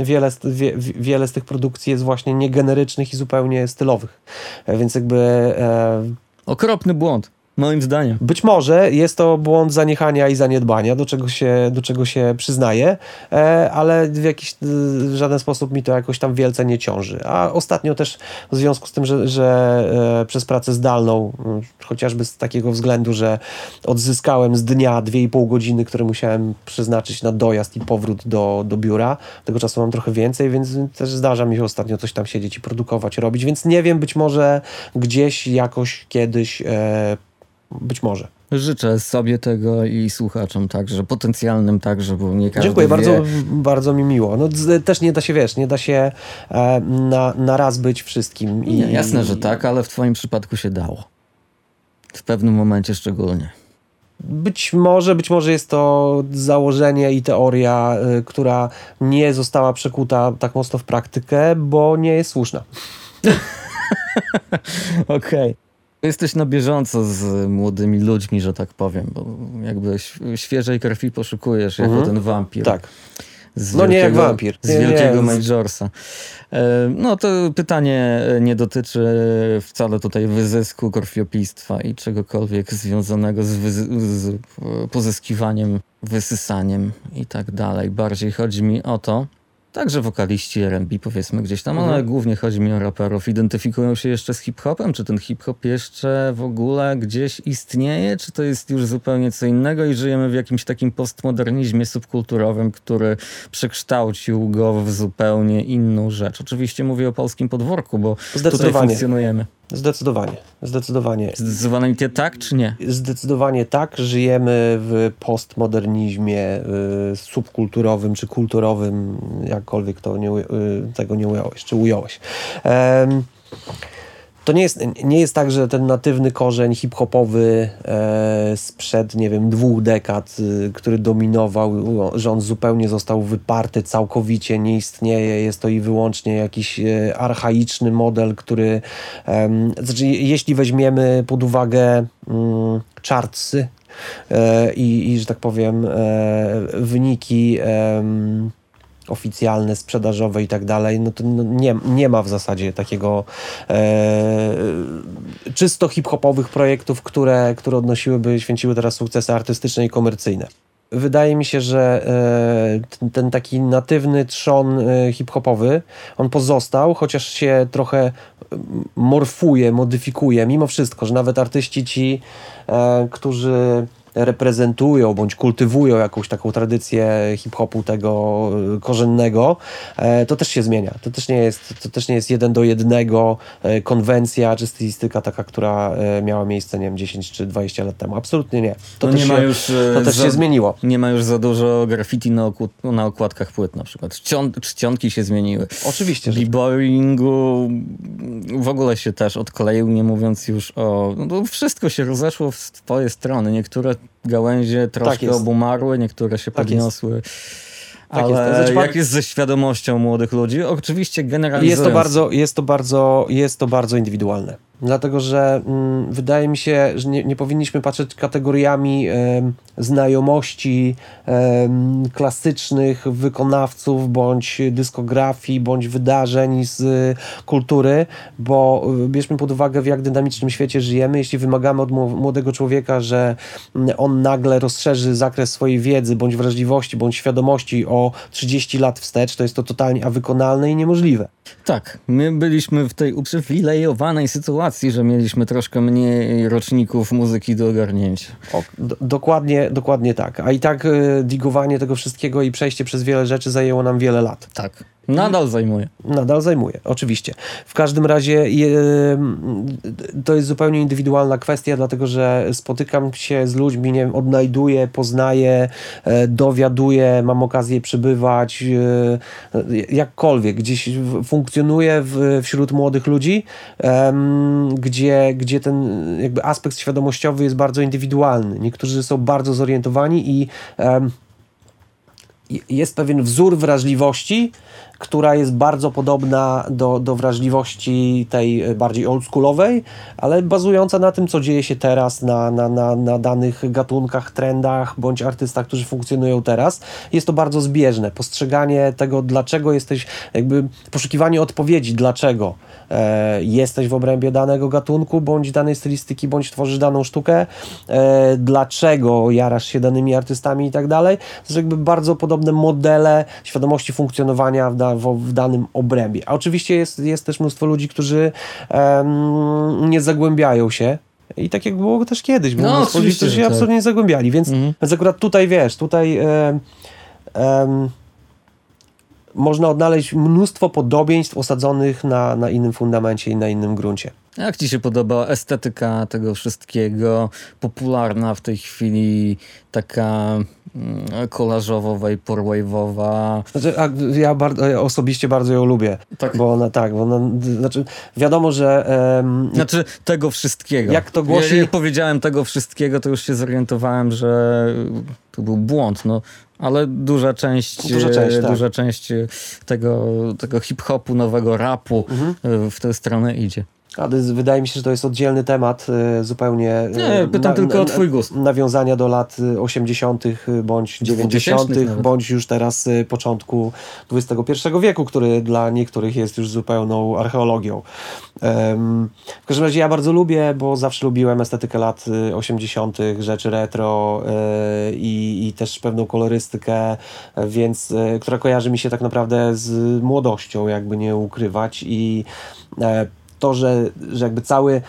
wiele, wie, wiele z tych produkcji jest właśnie niegenerycznych i zupełnie stylowych, e, więc jakby... Okropny błąd. Moim zdaniem. Być może jest to błąd zaniechania i zaniedbania, do czego się, do czego się przyznaję, e, ale w jakiś w żaden sposób mi to jakoś tam wielce nie ciąży. A ostatnio też w związku z tym, że, że e, przez pracę zdalną, chociażby z takiego względu, że odzyskałem z dnia 2,5 godziny, które musiałem przeznaczyć na dojazd i powrót do, do biura, tego czasu mam trochę więcej, więc też zdarza mi się ostatnio coś tam siedzieć i produkować, robić, więc nie wiem, być może gdzieś jakoś kiedyś e, być może. Życzę sobie tego i słuchaczom także, potencjalnym także, bo nie każdy Dziękuję, wie. bardzo, bardzo mi miło. No, też nie da się, wiesz, nie da się e, na, na raz być wszystkim. I, nie, jasne, że tak, ale w twoim przypadku się dało. W pewnym momencie szczególnie. Być może, być może jest to założenie i teoria, y, która nie została przekuta tak mocno w praktykę, bo nie jest słuszna. Okej. Okay. Jesteś na bieżąco z młodymi ludźmi, że tak powiem, bo jakby świeżej krwi poszukujesz mhm. jako ten wampir. Tak. Z no wielkiego, nie jak wampir. Z wielkiego nie, Majorsa. E, no to pytanie nie dotyczy wcale tutaj wyzysku, krwiopijstwa i czegokolwiek związanego z, z pozyskiwaniem, wysysaniem i tak dalej. Bardziej chodzi mi o to, Także wokaliści R&B powiedzmy gdzieś tam, mhm. ale głównie chodzi mi o raperów. Identyfikują się jeszcze z hip-hopem? Czy ten hip-hop jeszcze w ogóle gdzieś istnieje? Czy to jest już zupełnie co innego i żyjemy w jakimś takim postmodernizmie subkulturowym, który przekształcił go w zupełnie inną rzecz? Oczywiście mówię o polskim podwórku, bo tutaj funkcjonujemy. Zdecydowanie, zdecydowanie. Zdecydowanie tak, czy nie? Zdecydowanie tak. Żyjemy w postmodernizmie y, subkulturowym czy kulturowym, jakkolwiek to nie, y, tego nie ująłeś, czy ująłeś. Um, to nie jest, nie jest tak, że ten natywny korzeń hip-hopowy e, sprzed, nie wiem, dwóch dekad, y, który dominował, że on zupełnie został wyparty całkowicie, nie istnieje. Jest to i wyłącznie jakiś e, archaiczny model, który, e, znaczy, jeśli weźmiemy pod uwagę mm, e, i, i, że tak powiem, e, wyniki oficjalne, sprzedażowe i tak dalej, no to no nie, nie ma w zasadzie takiego e, czysto hip-hopowych projektów, które, które odnosiłyby, święciły teraz sukcesy artystyczne i komercyjne. Wydaje mi się, że e, ten, taki natywny trzon e, hip-hopowy, on pozostał, chociaż się trochę morfuje, modyfikuje, mimo wszystko, że nawet artyści ci, e, którzy reprezentują bądź kultywują jakąś taką tradycję hip-hopu tego e, korzennego, e, to też się zmienia. To też nie jest, to też nie jest jeden do jednego e, konwencja czy stylistyka taka, która miała miejsce, nie wiem, 10 czy 20 lat temu. Absolutnie nie. To no też, nie się, ma już, to też za, się zmieniło. Nie ma już za dużo graffiti na, oku, na okładkach płyt na przykład. Czcion, czcionki się zmieniły. Oczywiście, B-boyingu w ogóle się też odkleił, nie mówiąc już o... No, wszystko się rozeszło w swoje strony. Niektóre gałęzie troszkę tak obumarły, niektóre się tak podniosły. Jest. Tak Ale jest. Znaczy, jak jest ze świadomością młodych ludzi? Oczywiście generalizując... Jest to bardzo, jest to bardzo, jest to bardzo indywidualne. Dlatego, że mm, wydaje mi się, że nie, nie powinniśmy patrzeć kategoriami znajomości klasycznych wykonawców, bądź dyskografii, bądź wydarzeń z kultury, bo e, bierzmy pod uwagę, w jak dynamicznym świecie żyjemy. Jeśli wymagamy od młodego człowieka, że mm, on nagle rozszerzy zakres swojej wiedzy, bądź wrażliwości, bądź świadomości o 30 lat wstecz, to jest to totalnie awykonalne i niemożliwe. Tak, my byliśmy w tej uprzywilejowanej sytuacji, że mieliśmy troszkę mniej roczników muzyki do ogarnięcia. O, do, dokładnie, dokładnie tak. A i tak y, digowanie tego wszystkiego i przejście przez wiele rzeczy zajęło nam wiele lat. Tak. Nadal zajmuje. Nadal zajmuje, oczywiście. W każdym razie je, to jest zupełnie indywidualna kwestia, dlatego że spotykam się z ludźmi, nie wiem, odnajduję, poznaję, e, dowiaduję, mam okazję przybywać, e, jakkolwiek, gdzieś funkcjonuję w, wśród młodych ludzi, gdzie, gdzie ten jakby aspekt świadomościowy jest bardzo indywidualny. Niektórzy są bardzo zorientowani i jest pewien wzór wrażliwości, która jest bardzo podobna do, do wrażliwości tej e, bardziej oldschoolowej, ale bazująca na tym, co dzieje się teraz, na, na, na, na danych gatunkach, trendach bądź artystach, którzy funkcjonują teraz. Jest to bardzo zbieżne. Postrzeganie tego, dlaczego jesteś, jakby poszukiwanie odpowiedzi, dlaczego e, jesteś w obrębie danego gatunku, bądź danej stylistyki, bądź tworzysz daną sztukę, e, dlaczego jarasz się danymi artystami i tak dalej. To są jakby bardzo podobne modele świadomości funkcjonowania w, w, w danym obrębie. A oczywiście jest, jest też mnóstwo ludzi, którzy um, nie zagłębiają się i tak jak było też kiedyś, bo no, ludzi, którzy się tak. absolutnie nie zagłębiali, więc, mhm. więc akurat tutaj wiesz, tutaj e, e, można odnaleźć mnóstwo podobieństw osadzonych na, na innym fundamencie i na innym gruncie. Jak ci się podoba estetyka tego wszystkiego? Popularna w tej chwili taka mm, kolażowa, vaporwave'owa. Znaczy, ja bardzo, osobiście bardzo ją lubię. Tak. Bo ona tak, bo ona, znaczy wiadomo, że... Um, znaczy tego wszystkiego. Jak to głosi... Ja, jak powiedziałem tego wszystkiego, to już się zorientowałem, że to był błąd. No, ale duża część, duża część, tak. duża część tego, tego hip-hopu, nowego rapu mhm. w tę stronę idzie. Wydaje mi się, że to jest oddzielny temat y, zupełnie. Y, Nie, pytam na, tylko o twój gust. Nawiązania do lat 80. Y, bądź 90., bądź już teraz początku XXI wieku, który dla niektórych jest już zupełną archeologią. W każdym razie ja bardzo lubię, bo zawsze lubiłem estetykę lat 80., rzeczy retro i, i też pewną kolorystykę, więc która kojarzy mi się tak naprawdę z młodością, jakby nie ukrywać i e, to, że, że jakby cały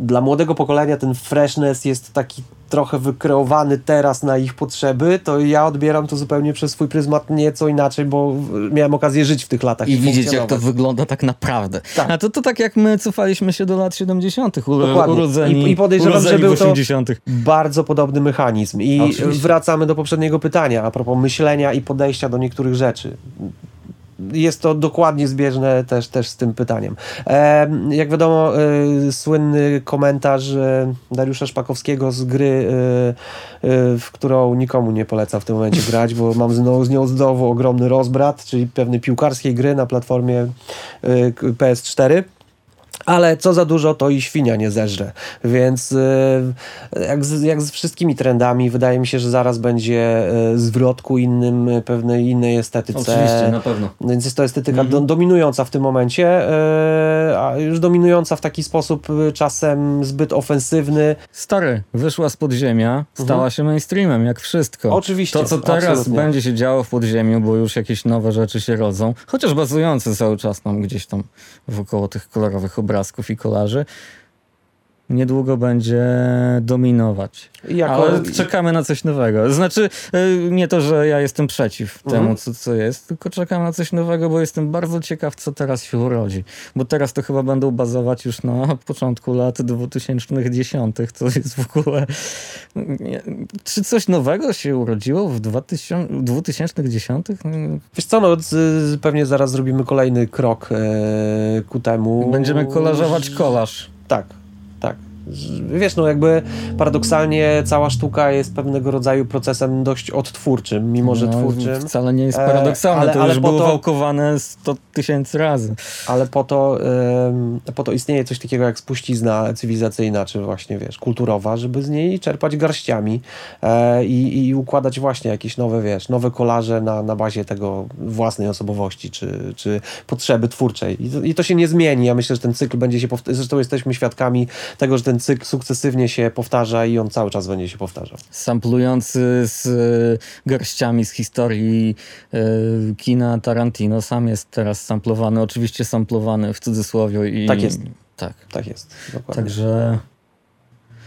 dla młodego pokolenia ten freshness jest taki trochę wykreowany teraz na ich potrzeby, to ja odbieram to zupełnie przez swój pryzmat nieco inaczej, bo miałem okazję żyć w tych latach. I widzieć, jak to wygląda tak naprawdę. Tak. A to, to tak jak my cofaliśmy się do lat 70. Dokładnie. urodzeni, I, i podejrzewam, że był to bardzo podobny mechanizm. I Oczywiście. wracamy do poprzedniego pytania a propos myślenia i podejścia do niektórych rzeczy jest to dokładnie zbieżne też, też z tym pytaniem. E, jak wiadomo, e, słynny komentarz e, Dariusza Szpakowskiego z gry, e, e, w którą nikomu nie polecam w tym momencie grać, bo mam z nią, z nią znowu ogromny rozbrat, czyli pewnej piłkarskiej gry na platformie e, PS4 ale co za dużo, to i świnia nie zeżre. Więc e, jak z, jak z wszystkimi trendami, wydaje mi się, że zaraz będzie e, zwrot ku innym, e, pewnej innej estetyce. Oczywiście, na pewno. Więc jest to estetyka mm -hmm. dominująca w tym momencie, a już dominująca w taki sposób czasem zbyt ofensywny. Stary, wyszła z podziemia, stała mm -hmm. się mainstreamem, jak wszystko. Oczywiście. To, co teraz absolutnie. będzie się działo w podziemiu, bo już jakieś nowe rzeczy się rodzą, chociaż bazujące cały czas tam gdzieś tam wokoło tych kolorowych obrazów, obrazków i kolarzy, niedługo będzie dominować. Jako... Ale czekamy na coś nowego. Znaczy, y, nie to, że ja jestem przeciw mhm. temu, co, co jest, tylko czekam na coś nowego, bo jestem bardzo ciekaw, co teraz się urodzi. Bo teraz to chyba będą bazować już na początku lat 2010. To jest w ogóle... Czy coś nowego się urodziło w 2000, 2010? Wiesz co, no pewnie zaraz zrobimy kolejny krok e, ku temu. Będziemy kolażować kolaż. Tak. Wiesz, no jakby paradoksalnie cała sztuka jest pewnego rodzaju procesem dość odtwórczym, mimo że no, twórczym. Wcale nie jest e, paradoksalne, ale, to ale już było to, wałkowane 100 tysięcy razy. Ale po to, po to istnieje coś takiego jak spuścizna cywilizacyjna, czy właśnie, wiesz, kulturowa, żeby z niej czerpać garściami e, i, i układać właśnie jakieś nowe, wiesz, nowe kolarze na, na bazie tego własnej osobowości, czy, czy potrzeby twórczej. I to, I to się nie zmieni. Ja myślę, że ten cykl będzie się powtarzał. Zresztą jesteśmy świadkami tego, że ten ten cykl sukcesywnie się powtarza i on cały czas będzie się powtarzał. Samplujący z e, garściami z historii y, kina Tarantino sam jest teraz samplowany, oczywiście samplowany w cudzysłowie. I, tak jest. Tak. Tak jest, dokładnie. Także...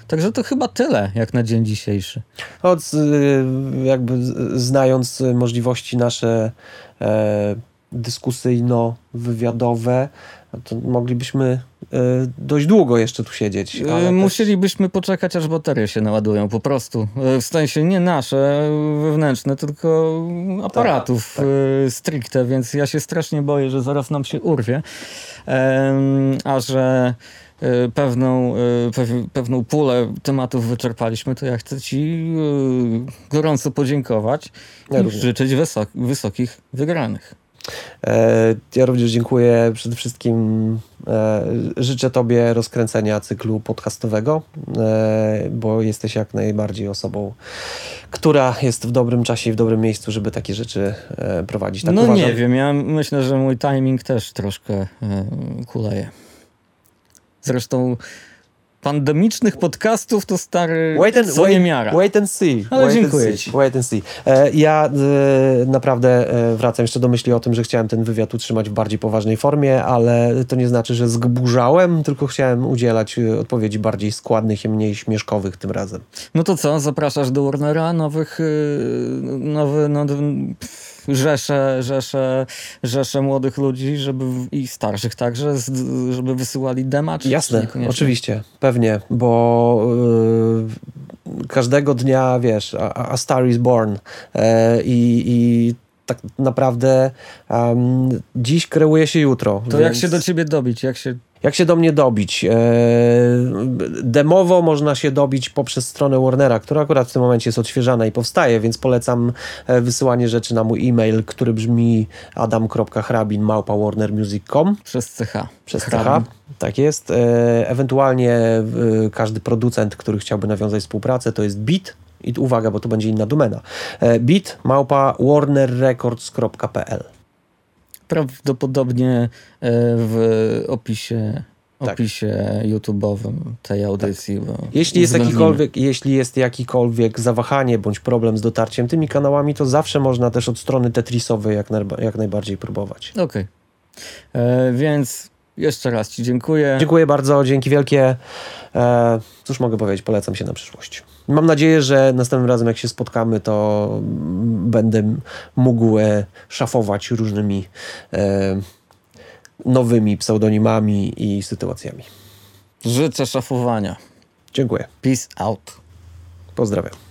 Także to chyba tyle, jak na dzień dzisiejszy. Od, jakby znając możliwości nasze, e, dyskusyjno-wywiadowe, to moglibyśmy e, dość długo jeszcze tu siedzieć. E, ale Musielibyśmy poczekać, aż baterie się naładują po prostu. E, W sensie nie nasze wewnętrzne, tylko aparatów tak. e, stricte, więc ja się strasznie boję, że zaraz nam się urwie. A że pewną, pew- pewną pulę tematów wyczerpaliśmy, to ja chcę Ci gorąco podziękować Ja i również. życzyć wysok- wysokich wygranych. E, Ja również dziękuję przede wszystkim. e, Życzę Tobie rozkręcenia cyklu podcastowego, e, bo jesteś jak najbardziej osobą, która jest w dobrym czasie i w dobrym miejscu, żeby takie rzeczy prowadzić. Tak no uważam. nie wiem, ja myślę, że mój timing też troszkę kuleje. Zresztą pandemicznych podcastów to stary Wait and, wait, niemiara. wait and see. Ale wait dziękuję and see. Wait and see. E, ja e, naprawdę e, wracam jeszcze do myśli o tym, że chciałem ten wywiad utrzymać w bardziej poważnej formie, ale to nie znaczy, że zgburzałem, tylko chciałem udzielać e, odpowiedzi bardziej składnych i mniej śmieszkowych tym razem. No to co, zapraszasz do Warnera nowych, nowy, no, pff, rzesze, rzesze, rzesze młodych ludzi, żeby i starszych także, żeby wysyłali dema? Czy, Jasne, oczywiście, pewnie, bo e, każdego dnia, wiesz, a, a Star is Born i, i tak naprawdę em, dziś kreuje się jutro. To jak więc- się do ciebie dobić? Jak się... Jak się do mnie dobić? E, demowo można się dobić poprzez stronę Warnera, która akurat w tym momencie jest odświeżana i powstaje, więc polecam e, wysyłanie rzeczy na mój e-mail, który brzmi adam.hrabin.warnermusic.com Przez CH. przez CH. Hrabin. Tak jest. E, ewentualnie każdy producent, który chciałby nawiązać współpracę, to jest bit. I uwaga, bo to będzie inna domena. E, bit małpa warnerrecords.pl Prawdopodobnie e, w opisie, Tak. opisie YouTube'owym tej audycji. bo Jeśli jest, uwzględnimy. jakikolwiek, jeśli jest jakikolwiek zawahanie bądź problem z dotarciem tymi kanałami, to zawsze można też od strony Tetrisowej jak, najba- jak najbardziej próbować. Okej. E, Więc jeszcze raz Ci dziękuję. Dziękuję bardzo, dzięki wielkie. E, cóż mogę powiedzieć, polecam się na przyszłość. Mam nadzieję, że następnym razem jak się spotkamy, to będę mógł e, szafować różnymi e, nowymi pseudonimami i sytuacjami. Życzę szafowania. Dziękuję. Peace out. Pozdrawiam.